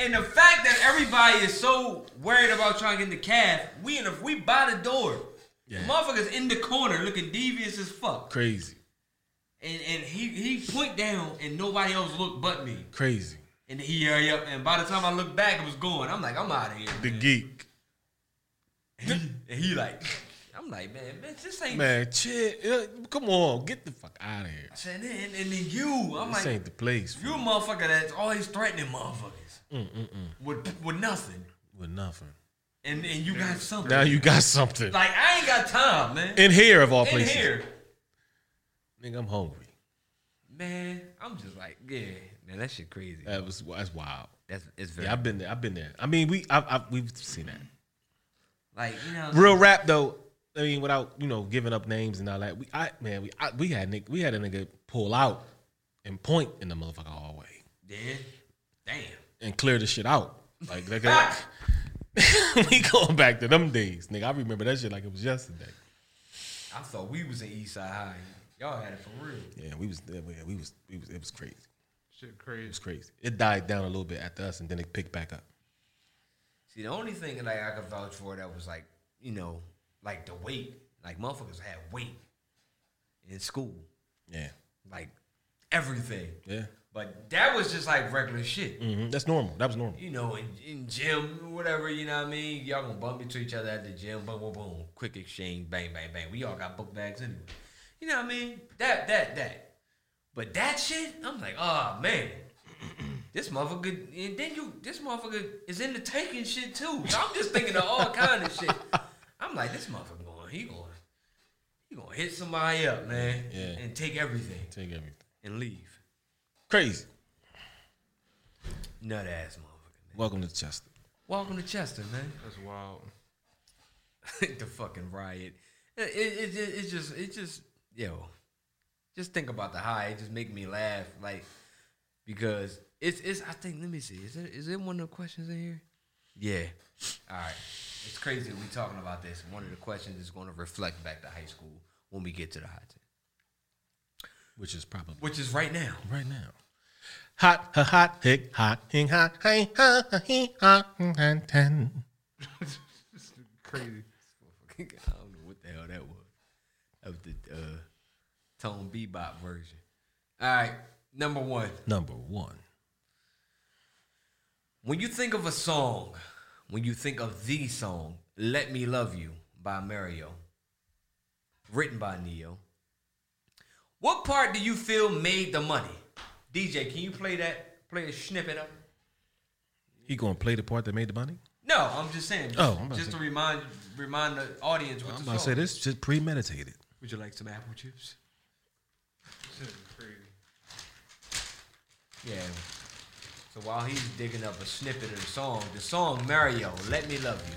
And the fact that everybody is so worried about trying to get in the calf, we in the, we by the door. Yeah. Motherfucker's in the corner looking devious as fuck. Crazy. And and he he point down and nobody else looked but me. Crazy. And he hurry up and by the time I looked back it was going. I'm like, I'm out of here. The geek. And he like, I'm like, man, bitch, this ain't Man, chill. uh, Come on, get the fuck out of here. I said, and then, and then you, I'm like This like, ain't the place. you a motherfucker that's always threatening motherfuckers Mm-mm-mm. with with nothing. With nothing. And and you got something. Now you got something. Like I ain't got time, man. In here of all In places. here. Nigga, I'm hungry. Man, I'm just like, yeah, man, that shit crazy. That was that's wild. That's it's very Yeah, I've been there. I've been there. I mean, we I've, I've we've seen that. like you know Real rap though. I mean, without you know giving up names and all that. We I man, we I, we had Nick, we had a nigga pull out and point in the motherfucker hallway Yeah. Damn. and clear the shit out. Like nigga, *laughs* *laughs* we going back to them days, nigga. I remember that shit like it was yesterday. I thought we was in Eastside High. Y'all had it for real. Yeah, we was yeah, we was we was it was crazy. Shit crazy. It crazy. was crazy. It died down a little bit after us, and then it picked back up. See, the only thing like I could vouch for that was like, you know, like the weight. Like motherfuckers had weight in school. Yeah, Like everything. yeah. But that was just like regular shit. Mm-hmm. That's normal. That was normal. You know, in, in gym, whatever, you know what I mean? Y'all gonna bump into each other at the gym, boom, boom, boom. Quick exchange, bang, bang, bang. We all got book bags anyway. You know what I mean? That, that, that. But that shit, I'm like, oh man. This motherfucker, and then you, this motherfucker is into taking shit too. So I'm just thinking of all kind of shit. I'm like, this motherfucker going, he going, he gonna hit somebody up, man, Yeah. and take everything Take everything. and leave. Crazy. Nut ass motherfucker. Welcome to Chester. Welcome to Chester, man. That's wild. *laughs* the fucking riot. It, it, it, it's just, it's just, yo, just think about the high. It just make me laugh, like, because it's, it's. I think. Let me see. Is it, is it one of the questions in here? Yeah. All right. It's crazy we talking about this. One of the questions is going to reflect back to high school when we get to the high ten, Which is probably which is right now. right now. Hot, hot, hot, hick, hot, hing, hot, hey, hot, hee, hot, ten, *laughs* ten. Crazy. *laughs* I don't know what the hell that was. That was the uh, Tone Bebop version. All right, number one. Number one. When you think of a song, when you think of the song, Let Me Love You by Mario, written by Ne-Yo, what part do you feel made the money? DJ, can you play that? Play a snippet of? He gonna play the part that made the money? No, I'm just saying. Just, Oh, I'm about just to to remind remind the audience what I'm the about to song say this just premeditated. Would you like some apple chips? Crazy. Yeah. So while he's digging up a snippet of the song, the song Mario, Let Me Love You.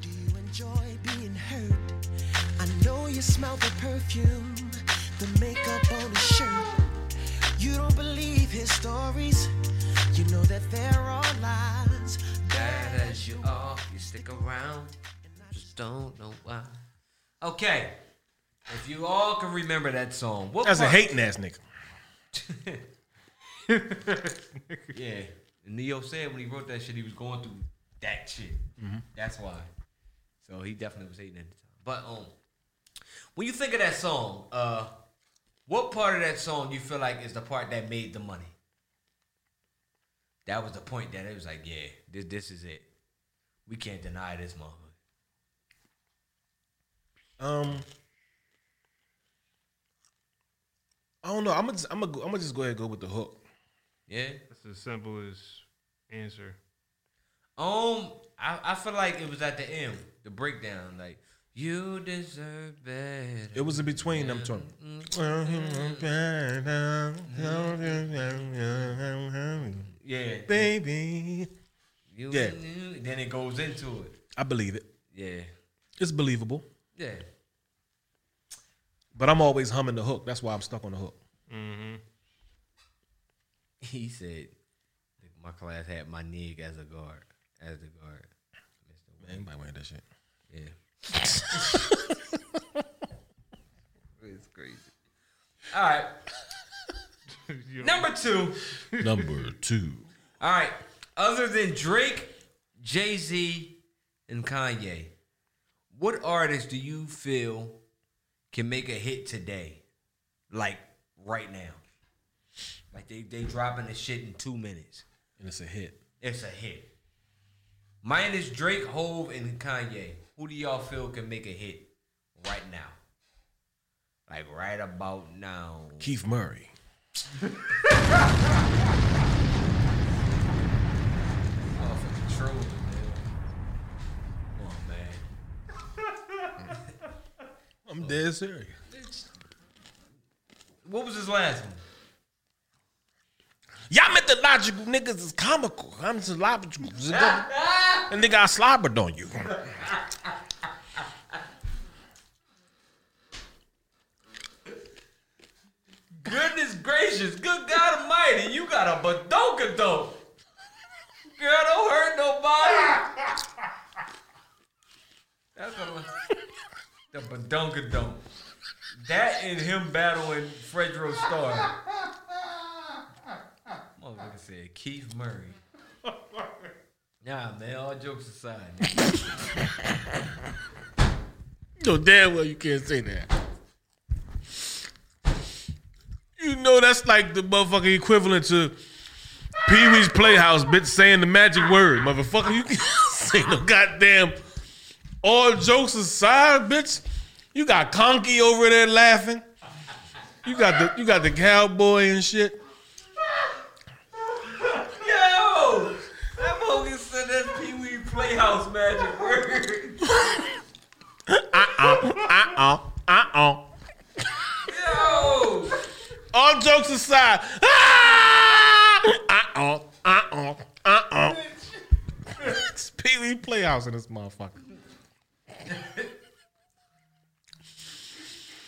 Do you enjoy being hurt? I know you smell the perfume, the makeup on his shirt. You don't believe his stories. You know that there are lies. Bad as you are, you stick around. Just don't know why. Okay. If you all can remember that song, what That's a hating ass nigga. *laughs* yeah. And Ne-Yo said when he wrote that shit, he was going through that shit. Mhm. That's why. So he definitely was hating at the time. But um, when you think of that song, uh, what part of that song you feel like is the part that made the money? That was the point that it was like, yeah, this this is it. We can't deny this motherfucker. Um, I don't know. I'm gonna I'm gonna I'm gonna just go ahead and go with the hook. Yeah. That's the simplest answer. Um, I, I feel like it was at the end, the breakdown, like you deserve better. It was in between them two. Yeah. baby. You, Yeah. Then it goes into it. I believe it. Yeah. It's believable. Yeah. But I'm always humming the hook. That's why I'm stuck on the hook. Mm-hmm. He said, my class had my nig as a guard, as the guard. Man, anybody wearing that shit. Yeah. *laughs* it's crazy. All right. *laughs* Number two. *laughs* Number two. All right. Other than Drake, Jay Z, and Kanye, what artists do you feel can make a hit today? Like right now. Like they they dropping the shit in two minutes. And it's a hit. It's a hit. Minus Drake, Hove, and Kanye. Who do y'all feel can make a hit right now? Like right about now. Keith Murray. *laughs* Motherfucking trolling, man. Come on, man. I'm dead serious. What was his last one? Y'all mythological niggas is comical. I'm just logical. *laughs* And nigga, I slobbered on you. Goodness gracious, good God Almighty, you got a badonka though. Girl, don't hurt nobody. *laughs* That's what the badonka don't. That and him battling Fredro Starr. Motherfucker said Keith Murray. Nah, man, all jokes aside. No, damn well you can't say that. You know that's like the motherfucking equivalent to Pee Wee's Playhouse bitch saying the magic word. Motherfucker, you can't *laughs* say no goddamn. All jokes aside, bitch, you got Conky over there laughing. You got the you got the cowboy and shit. Yo! That motherfucker said that's Pee Wee Playhouse magic word. Uh-uh, uh-uh, uh-uh. Yo! All jokes aside. Ah! Uh-uh, uh-uh, uh-uh. It's Pee Wee Playhouse in this motherfucker. *laughs*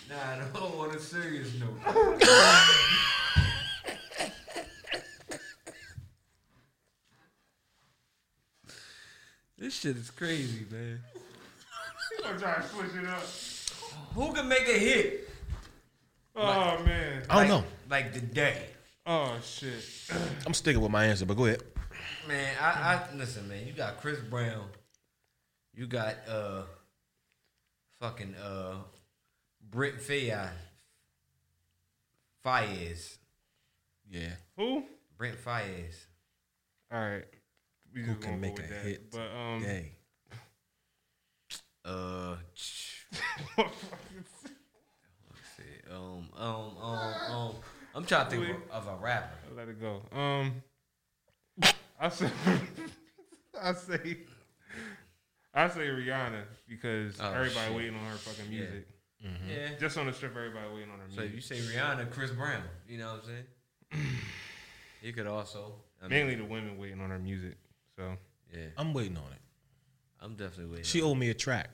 Nah, no, on a serious note. this shit is crazy, man. I'm trying to switch it up. Who can make a hit? Oh man. I don't know. Like today. Oh shit. I'm sticking with my answer, but go ahead. Man, I, I listen, man. You got Chris Brown. You got uh, fucking uh, Brent Faiyaz. Faiyaz. Yeah. Who? Brent Faiyaz. All right. We Who can make a that. hit But um, today? Uh, let's *laughs* see. *laughs* Um, um, um, um. I'm trying to think of, of a rapper. Let it go. Um, *laughs* I say, I say, I say Rihanna because Oh, everybody shit. waiting on her fucking Yeah. music. Mm-hmm. Yeah. Just on the strip, everybody waiting on her So music. if you say Rihanna, Chris Brown. You know what I'm saying? *clears throat* you could also. I mean, mainly the women waiting on her music. So Yeah. I'm waiting on it. I'm definitely waiting. She on owed me a track.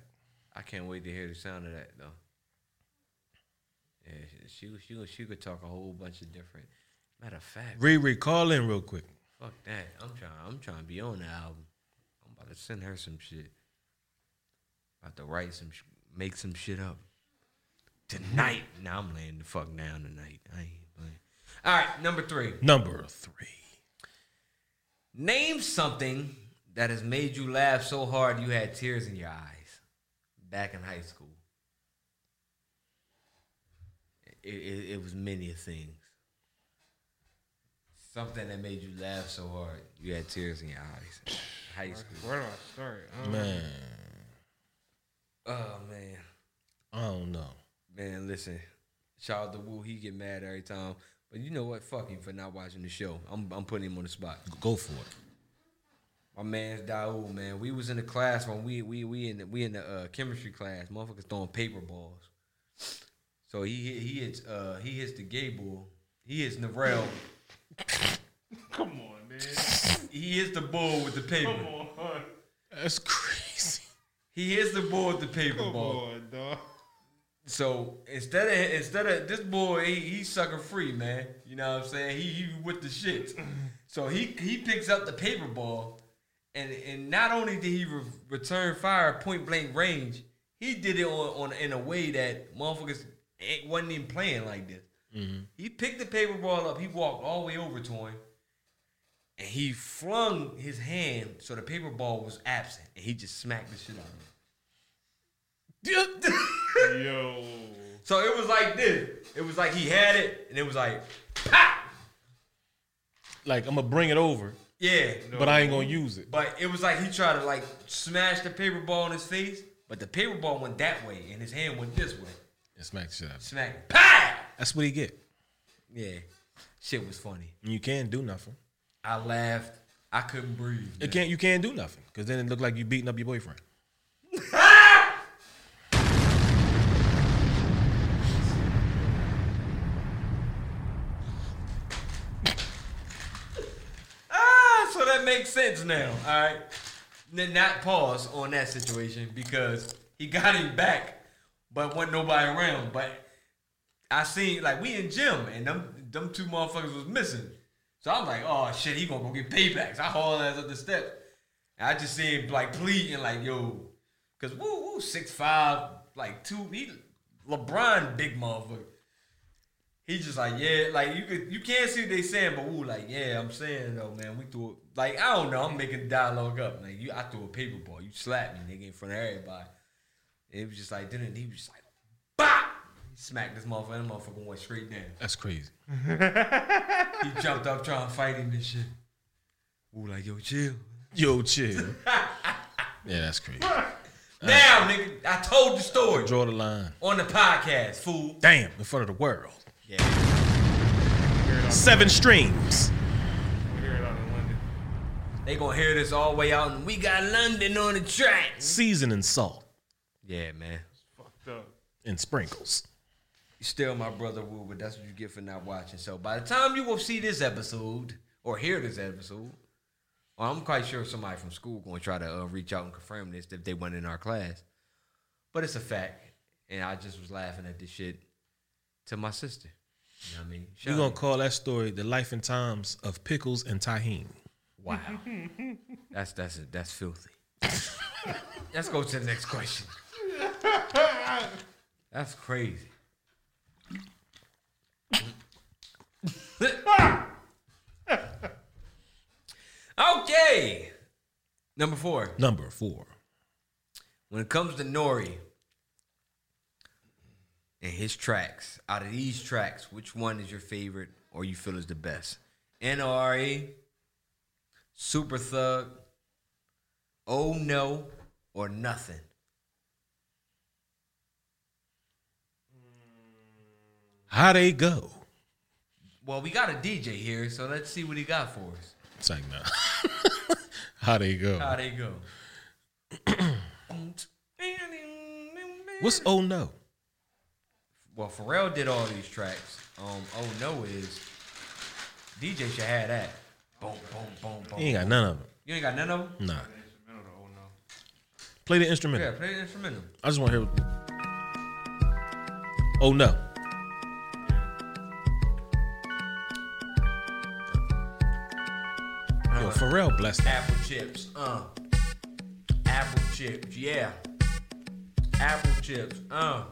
I can't wait to hear the sound of that though. Yeah, she she she, she could talk a whole bunch of different. Matter of fact, Riri, call in real quick. fuck that. I'm trying. I'm trying to be on the album. I'm about to send her some shit. About to write some, sh- make some shit up tonight. now I'm laying the fuck down tonight. I ain't playing. All right, number three. Number three. Name something that has made you laugh so hard you had tears in your eyes back in high school. It, it, it was many things. Something that made you laugh so hard you had tears in your eyes. High school. where do I start? Um, Man, Oh man, I don't know. man, listen. Shout out to Woo. He get mad every time, but you know what? Fuck him for not watching the show. I'm I'm putting him on the spot. Go for it. My man's Daoud, man. We was in the classroom. We we we in the, we in the uh, chemistry class. Motherfuckers throwing paper balls. So he he hits uh he hits the gay bull. He hits Narelle. Come on, man. He hits the bull with the paper. Come on. That's crazy. He hits the bull with the paper Come ball. on, dog. So instead of instead of this boy, he, he's sucker free, man. You know what I'm saying? He he with the shit. *clears throat* So he he picks up the paper ball, and and not only did he re- return fire point blank range, he did it on, on in a way that motherfuckers ain't- wasn't even playing like this. Mm-hmm. He picked the paper ball up. He walked all the way over to him, and he flung his hand so the paper ball was absent, and he just smacked the shit out of him. *laughs* Yo. So it was like this. It was like he had it, and it was like, pop. Like I'm gonna bring it over, Yeah. but I ain't gonna use it. But it was like he tried to like smash the paper ball in his face, but the paper ball went that way, and his hand went this way. And smack the shit out. of it. Smack. Pow! That's what he get. Yeah. Shit was funny. You can't do nothing. I laughed. I couldn't breathe. It can't. You can't do nothing because then it looked like you beating up your boyfriend. *laughs* Ah, so that makes sense now. All right. Then not pause on that situation because he got him back, but wasn't nobody around. But I seen like we in gym and them them two motherfuckers was missing. So I'm like, oh shit, he gonna go get paybacks. I haul ass up the steps. And I just see him like pleading, like, yo, cause woo woo six five, like two, he LeBron big motherfucker. He just like, yeah, like you could you can't see what they saying, but woo, like, yeah, I'm saying though, man, we threw it like I don't know, I'm making dialogue up. Like you I threw a paper ball, you slapped me, nigga, in front of everybody. It was just like, then he was just like, bah! He smacked this motherfucker, that motherfucker went straight down. That's crazy. He jumped up trying to fight him and shit. Woo, like, yo, chill. Yo, chill. yeah, that's crazy. Now, nigga, I told the story Draw the line. on the podcast, fool. Damn, in front of the world. Yeah. Seven streams. We hear it out in London. They gonna hear this all the way out, and we got London on the track. Seasoning salt Yeah, man. Fucked up. and sprinkles. You still my brother, Woo, but that's what you get for not watching. So by the time you will see this episode or hear this episode Well, I'm quite sure somebody from school going to try to uh, reach out and confirm this if they went in our class. But it's a fact, and I just was laughing at this shit to my sister. You know what I mean? We're gonna call that story "The Life and Times of Pickles and Tahine." Wow, *laughs* that's that's that's filthy. Let's go to the next question. *laughs* That's crazy. *laughs* okay. Number four. Number four. When it comes to Nori and his tracks, out of these tracks, which one is your favorite or you feel is the best? NRE, Super Thug, Oh No, or Nothing? How they go? Well, we got a DJ here, so let's see what he got for us. It's like nah. *laughs* How they go? How they go? What's oh no? Well, Pharrell did all these tracks. Um, Oh No is DJ should have that. Boom, boom, boom, boom. He ain't got none of them. You ain't got none of them? Nah. Play the instrumental. Yeah, play the instrumental. I just want to hear. Oh no. Pharrell blessed him. Apple chips, uh. Apple chips, yeah. Apple chips, uh.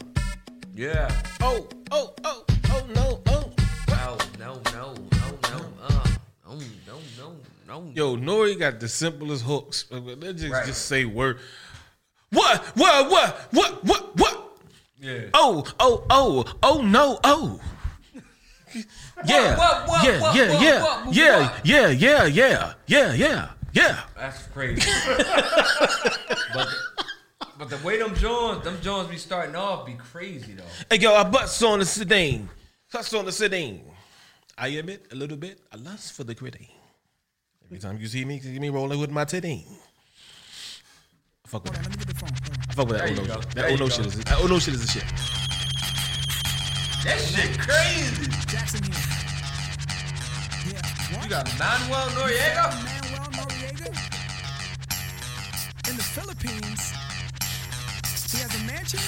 Yeah. Oh, oh, oh, oh no, oh. Oh, no, no, no, no, uh. Oh, no, no, no. Yo, Nori got the simplest hooks. They just Right. just say word. What? What? What? What? What? What? Yeah. Oh, oh, oh, oh no, oh. Yeah, what, what, yeah, yeah, yeah, what, what, yeah, yeah, yeah, yeah, yeah, yeah, yeah. That's crazy. *laughs* but, but the way them Jones, them Jones be starting off be crazy though. Hey, yo, I butts on the sedan. Butts on the sedan. I admit a little bit. I lust for the gritty. Every time you see me, see me rolling with my titty. I fuck with that. I fuck with that. There Oh no, go. that There oh you no go. shit is that oh no shit is the shit. That shit crazy. Jackson here. You got Manuel Noriega? Manuel Noriega. In the Philippines. He has a mansion?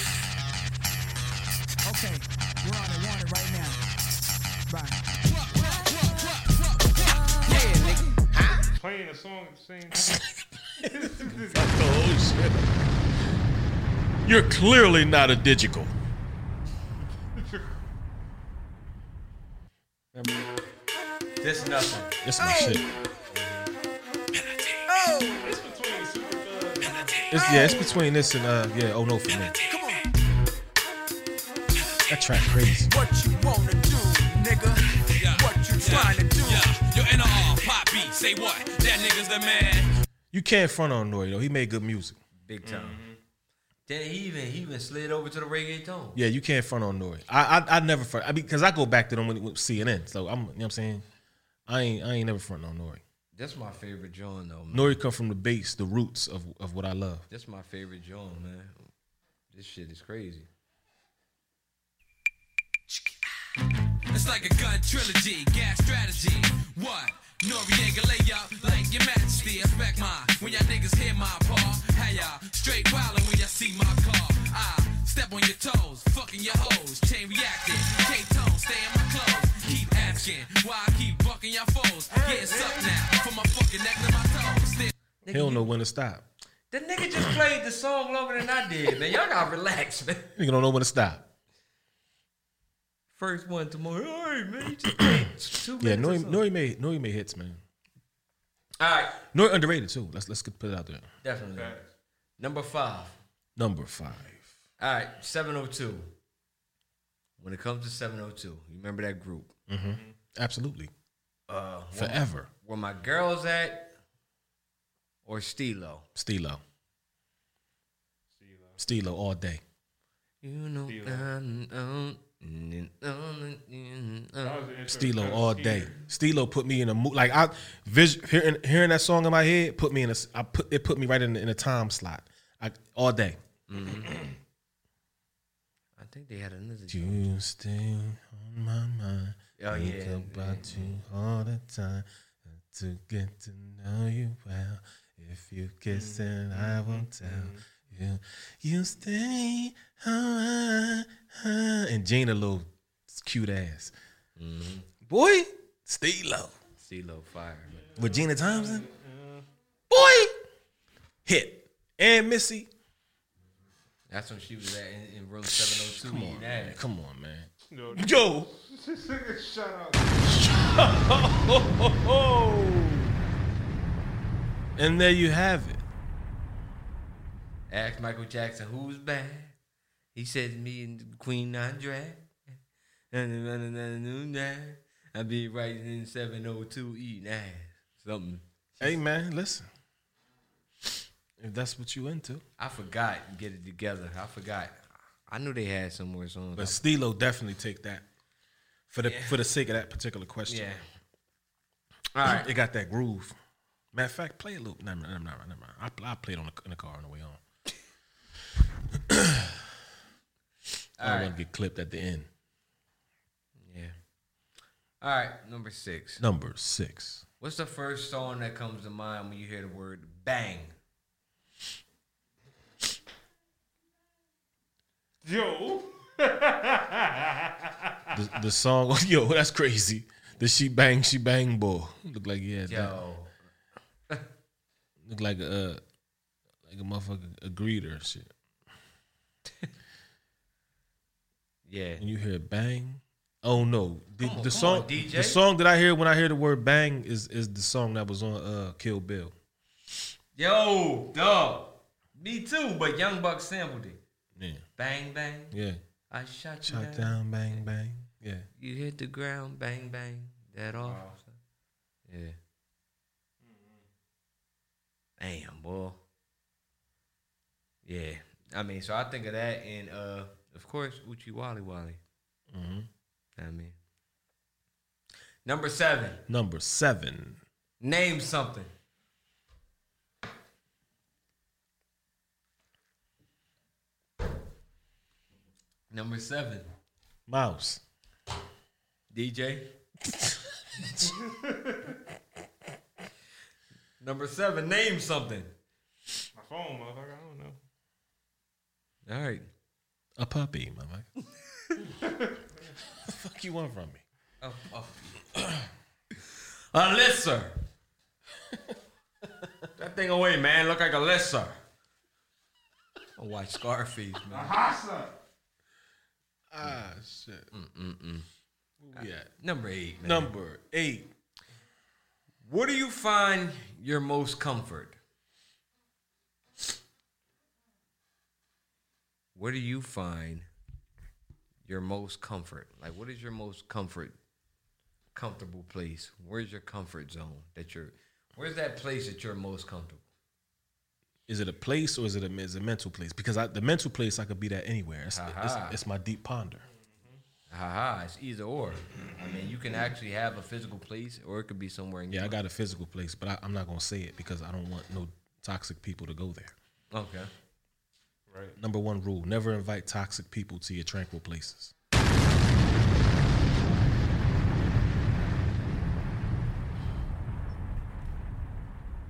Okay, we're on it, we're it right now. Right. Yeah, nigga. Playing a song at the same time. *laughs* Oh shit. You're clearly not a digital. This nothing. This my shit. Oh! It's, yeah, it's between this and uh yeah, oh no for me. That track crazy. What you wanna do, nigga? What you trying to do? Yeah, yo, NR, pop beat, say what? That nigga's the man. You can't front on Nori though. He made good music. Big time. Then he even he even slid over to the reggaeton. Yeah, you can't front on Nori. I I, I never front. I mean, because I go back to them when with CNN. So I'm, you know what I'm saying. I ain't I ain't never front on Nori. That's my favorite John though, man. Nori come from the base, the roots of of what I love. That's my favorite John, man. This shit is crazy. It's like a gun trilogy, gas strategy. What? Noriega lay up like your majesty. Expect mine when y'all niggas hear my paw. How y'all straight wildin' when y'all see my car. I step on your toes, fucking your hoes. Chain reacting, K-tone, stay in my clothes. Keep asking why I keep bucking your foes. Getting sucked now from my fucking neck to my toes. Still He don't know when to stop. The nigga just played the song longer than I did, man. Y'all gotta relax, man. Nigga don't know when to stop. First one tomorrow. All right, man. You just played *coughs* two Yeah, minutes or Nori, something. Nori made Nori made hits, man. All right, Nori underrated too. Let's let's put it out there. definitely. Number five. Number five. All right, 702. When it comes to 702, you remember that group? Mm-hmm. Absolutely. Uh, Forever. Where my girls at or Steelo? Steelo. Steelo all day. You know, um, Steelo all day. Steelo put me in a mood. Like I, vis- hearing hearing that song in my head put me in a. I put it put me right in in a time slot. I, all day. Mm-hmm. I think they had another. You stay on my mind. Oh, Think yeah, about you all the time. to get to know you well. If you kiss and I mm-hmm. won't tell mm-hmm. You, you stay. uh, uh," And Gina little cute ass. Boy, stay low. CeeLo fire. Man. With Gina Thompson. Boy, hit. And Missy. That's when she was at in, in room 702. Come on, man. ass. Come on, man. No, Yo. This nigga shut up. *laughs* and there you have it. Asked Michael Jackson who's bad. He said me and Queen Andre. *laughs* I be writing in 702 eating ass. Something. Hey man, listen. If that's what you into. I forgot get it together. I forgot. I knew they had some more songs. But Steelo definitely take that. For the Yeah. for the sake of that particular question. Yeah. *clears throat* All right. It got that groove. Matter of fact, play a little. Never, never, never, never. I, I played on the, in the car on the way home. I don't All want to get clipped at the end. Yeah. All right, number six. Number six. What's the first song that comes to mind when you hear the word bang? Yo. *laughs* The, the song, *laughs* yo, that's crazy. The she bang, she bang boy. Look like yeah, Yo. look like a uh, like a motherfucker a greeter shit. *laughs* Yeah. And you hear bang, oh no, the, on, the song, on, the song that I hear when I hear the word bang is is the song that was on uh Kill Bill. Yo, dog. Me too, but Young Buck sampled it. Yeah, Bang, bang. yeah. I shot you Shot down. down, bang, bang. Yeah. You hit the ground, bang, bang. That off. Yeah. Damn, boy. Yeah. I mean, so I think of that and uh of course Oochie Wally Wally. hmm I mean. Number seven. Number seven. Name something. Number seven. Mouse. DJ. *laughs* Number seven. Name something. My phone, motherfucker. I don't know. All right. A puppy, motherfucker. *laughs* the fuck you want from me? Oh, oh. Alyssa. that thing away, man. Look like a Alyssa. I watch Scarface, man. Ahasa. Ah, shit. Mm-mm-mm. Where we at? Uh, number eight, man. Number eight. Where do you find your most comfort? Where do you find your most comfort? Like, what is your most comfort, comfortable place? Where's your comfort zone that you're? Where's that place that you're most comfortable? Is it a place or is it a, is it a mental place? Because I, the mental place, I could be that anywhere. It's, it's, it's my deep ponder. Haha, it's either or. I mean, you can actually have a physical place, or it could be somewhere in Yeah, your I got a physical place, but I, I'm not gonna say it because I don't want no toxic people to go there. Okay. Right. Number one rule: never invite toxic people to your tranquil places.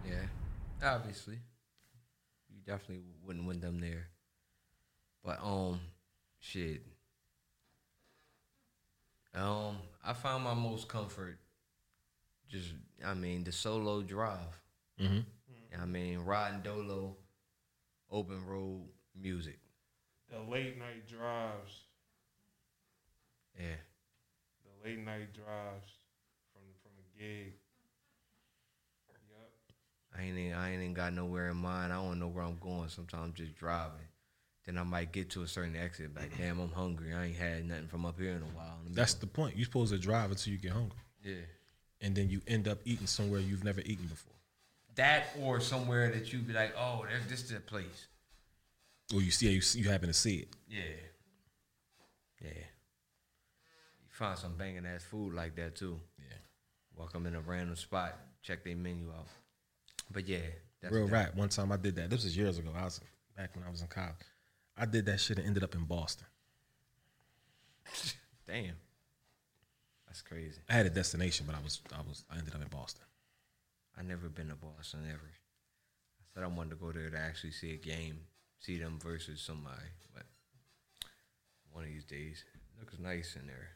Yeah, obviously, you definitely wouldn't win them there. But um, shit. Um, I found my most comfort. Just, I mean, the solo drive. Mm-hmm. I mean, riding dolo, open road music. The late night drives. Yeah. The late night drives from from a gig. Yep. I ain't even, I ain't even got nowhere in mind. I don't know where I'm going. Sometimes I'm just driving. Then I might get to a certain exit. Like, mm-hmm. damn, I'm hungry. I ain't had nothing from up here in a while. Let me That's go. the point. You're supposed to drive until you get hungry, yeah. and then you end up eating somewhere you've never eaten before, That or somewhere that you'd be like, oh, there's this is a place. Or you see you, you happen to see it. Yeah. Yeah. You find some banging ass food like that too. Yeah. Walk them in a random spot, check their menu out. But yeah, that's Real that. rap. One time I did that. This was years ago. I was back when I was in college. I did that shit and ended up in Boston. *laughs* Damn. That's crazy. I had a destination, but I was I was I ended up in Boston. I never been to Boston ever. I said I wanted to go there to actually see a game, see them versus somebody, but one of these days. Looks nice in there.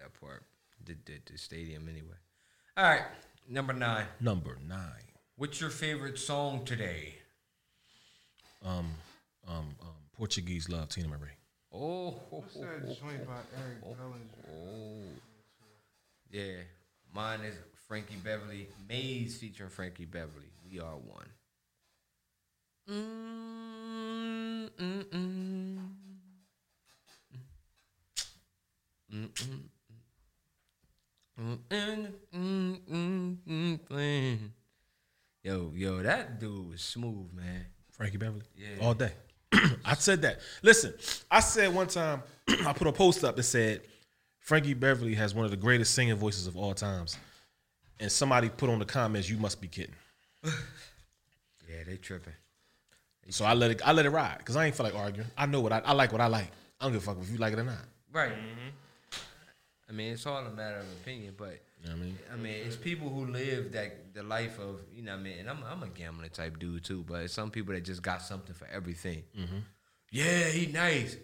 That part, the, the, the stadium anyway. All right, number nine. Number nine. What's your favorite song today? Um, um, um, Portuguese love Teena Marie. Oh, What's that joint by Eric Bellinger? Oh, yeah. Mine is Frankie Beverly. Maze featuring Frankie Beverly. We are one. Yo, yo, that dude was smooth, man. Frankie Beverly. Yeah. All day. I said that. Listen, I said one time, I put a post up that said Frankie Beverly has one of the greatest singing voices of all times. And somebody put on the comments, you must be kidding. Yeah, they tripping. So I let it I let it ride. Cause I ain't feel like arguing. I know what I, I like what I like. I don't give a fuck if you like it or not. Right. I mean, it's all a matter of opinion, but You know what I mean? I mean, it's people who live that the life of you know. what I mean, and I'm I'm a gambling type dude too, but it's some people that just got something for everything. Mhm. Yeah, he nice.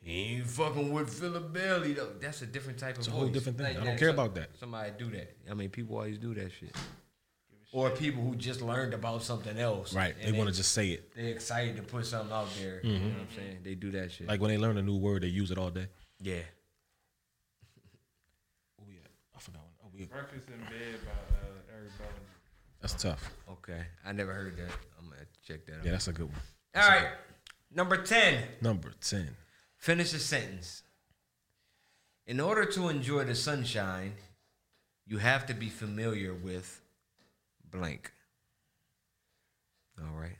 He ain't fucking with Philip Bailey though. That's a different type of. It's a whole voice. different thing. I don't care some- about that. Somebody do that. I mean, people always do that shit. Or people who just learned about something else. Right. and They wanna just say it. They're excited to put something out there. You know what I'm saying? They do that shit. Like when they learn a new word, they use it all day. yeah. oh yeah. I forgot one. Oh, we, Breakfast in Bed by uh, Eric Bellinger. that's tough. Okay, I never heard that. I'm gonna check that out. Yeah, that's a good one. All right, number ten. Number 10. Finish a sentence. In order to enjoy the sunshine, you have to be familiar with blank. All right.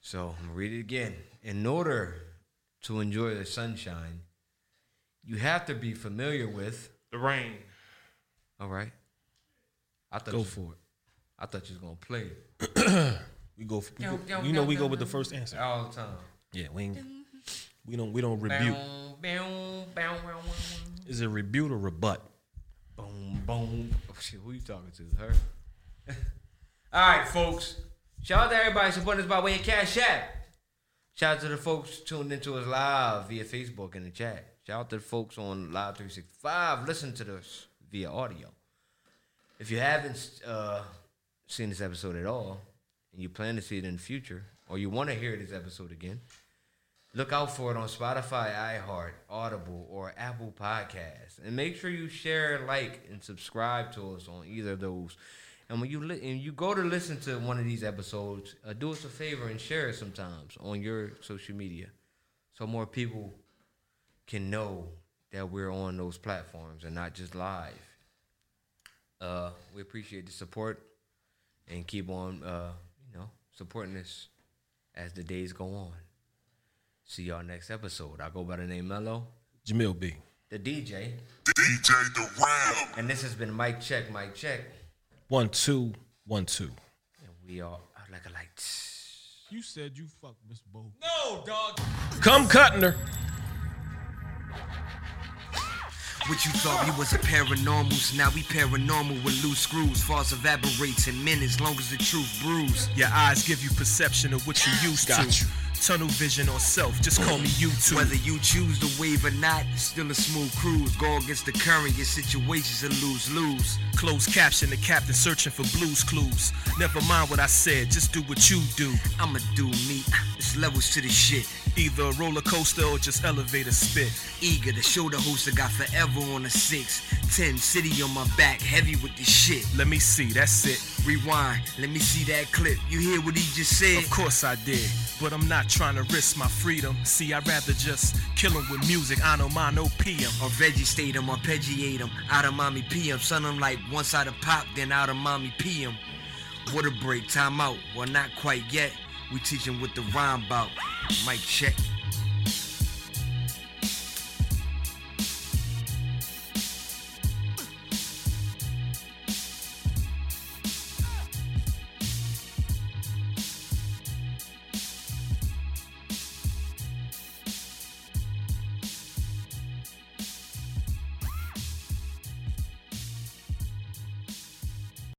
So I'm gonna read it again. In order to enjoy the sunshine, you have to be familiar with The Rain. All right. I thought Go you- for it. I thought you was gonna play it. *clears throat* We go. We go you know we go with the first answer. all the time. Yeah, we ain't, we don't we don't rebuke. Bow, bow, bow, bow, bow. Is it rebuke or rebut? Boom, boom. Oh, shit, who you talking to? Her? *laughs* All right, folks. Shout out to everybody supporting us by way of Cash App. Shout out to the folks tuned into us live via Facebook in the chat. Shout out to the folks on Live 365. Listen to this via audio. If you haven't uh, seen this episode at all, and you plan to see it in the future, or you want to hear this episode again, Look out for it on Spotify, iHeart, Audible, or Apple Podcasts, and make sure you share, like, and subscribe to us on either of those. And when you li- and you go to listen to one of these episodes, uh, do us a favor and share it sometimes on your social media, so more people can know that we're on those platforms and not just live. Uh, we appreciate the support and keep on, uh, you know, supporting us as the days go on. See y'all next episode. I go by the name Mello, Jamil B. the DJ. DJ the Ram. And this has been Mic Check, Mic Check. One two one two. And we are like a light. You said you fuck Miss Bo. No, dog. Come cutting her. What you thought we was a paranormals, now we paranormal with loose screws. False evaporates in minutes, long as the truth brews. Your eyes give you perception of what you used Got to. you. Tunnel vision or self, just call me YouTube. Whether you choose to wave or not, it's still a smooth cruise. Go against the current, your situation's a lose lose. Closed caption, the captain searching for blues clues. Never mind what I said, just do what you do. I'ma do me. It's levels to the shit. Either a roller coaster or just elevator spit. Eager to show the host I got forever on a six. Ten city on my back, heavy with the shit. Let me see, that's it. Rewind, let me see that clip. You hear what he just said? Of course I did, but I'm not trying to risk my freedom. See, I'd rather just kill him with music. I know my no PM. Or vegetate him, arpeggiate him. Out of mommy PM. Son, like once out of pop, then out of mommy PM. Water break, time out. Well, not quite yet. We teaching what the rhyme about. Mic check.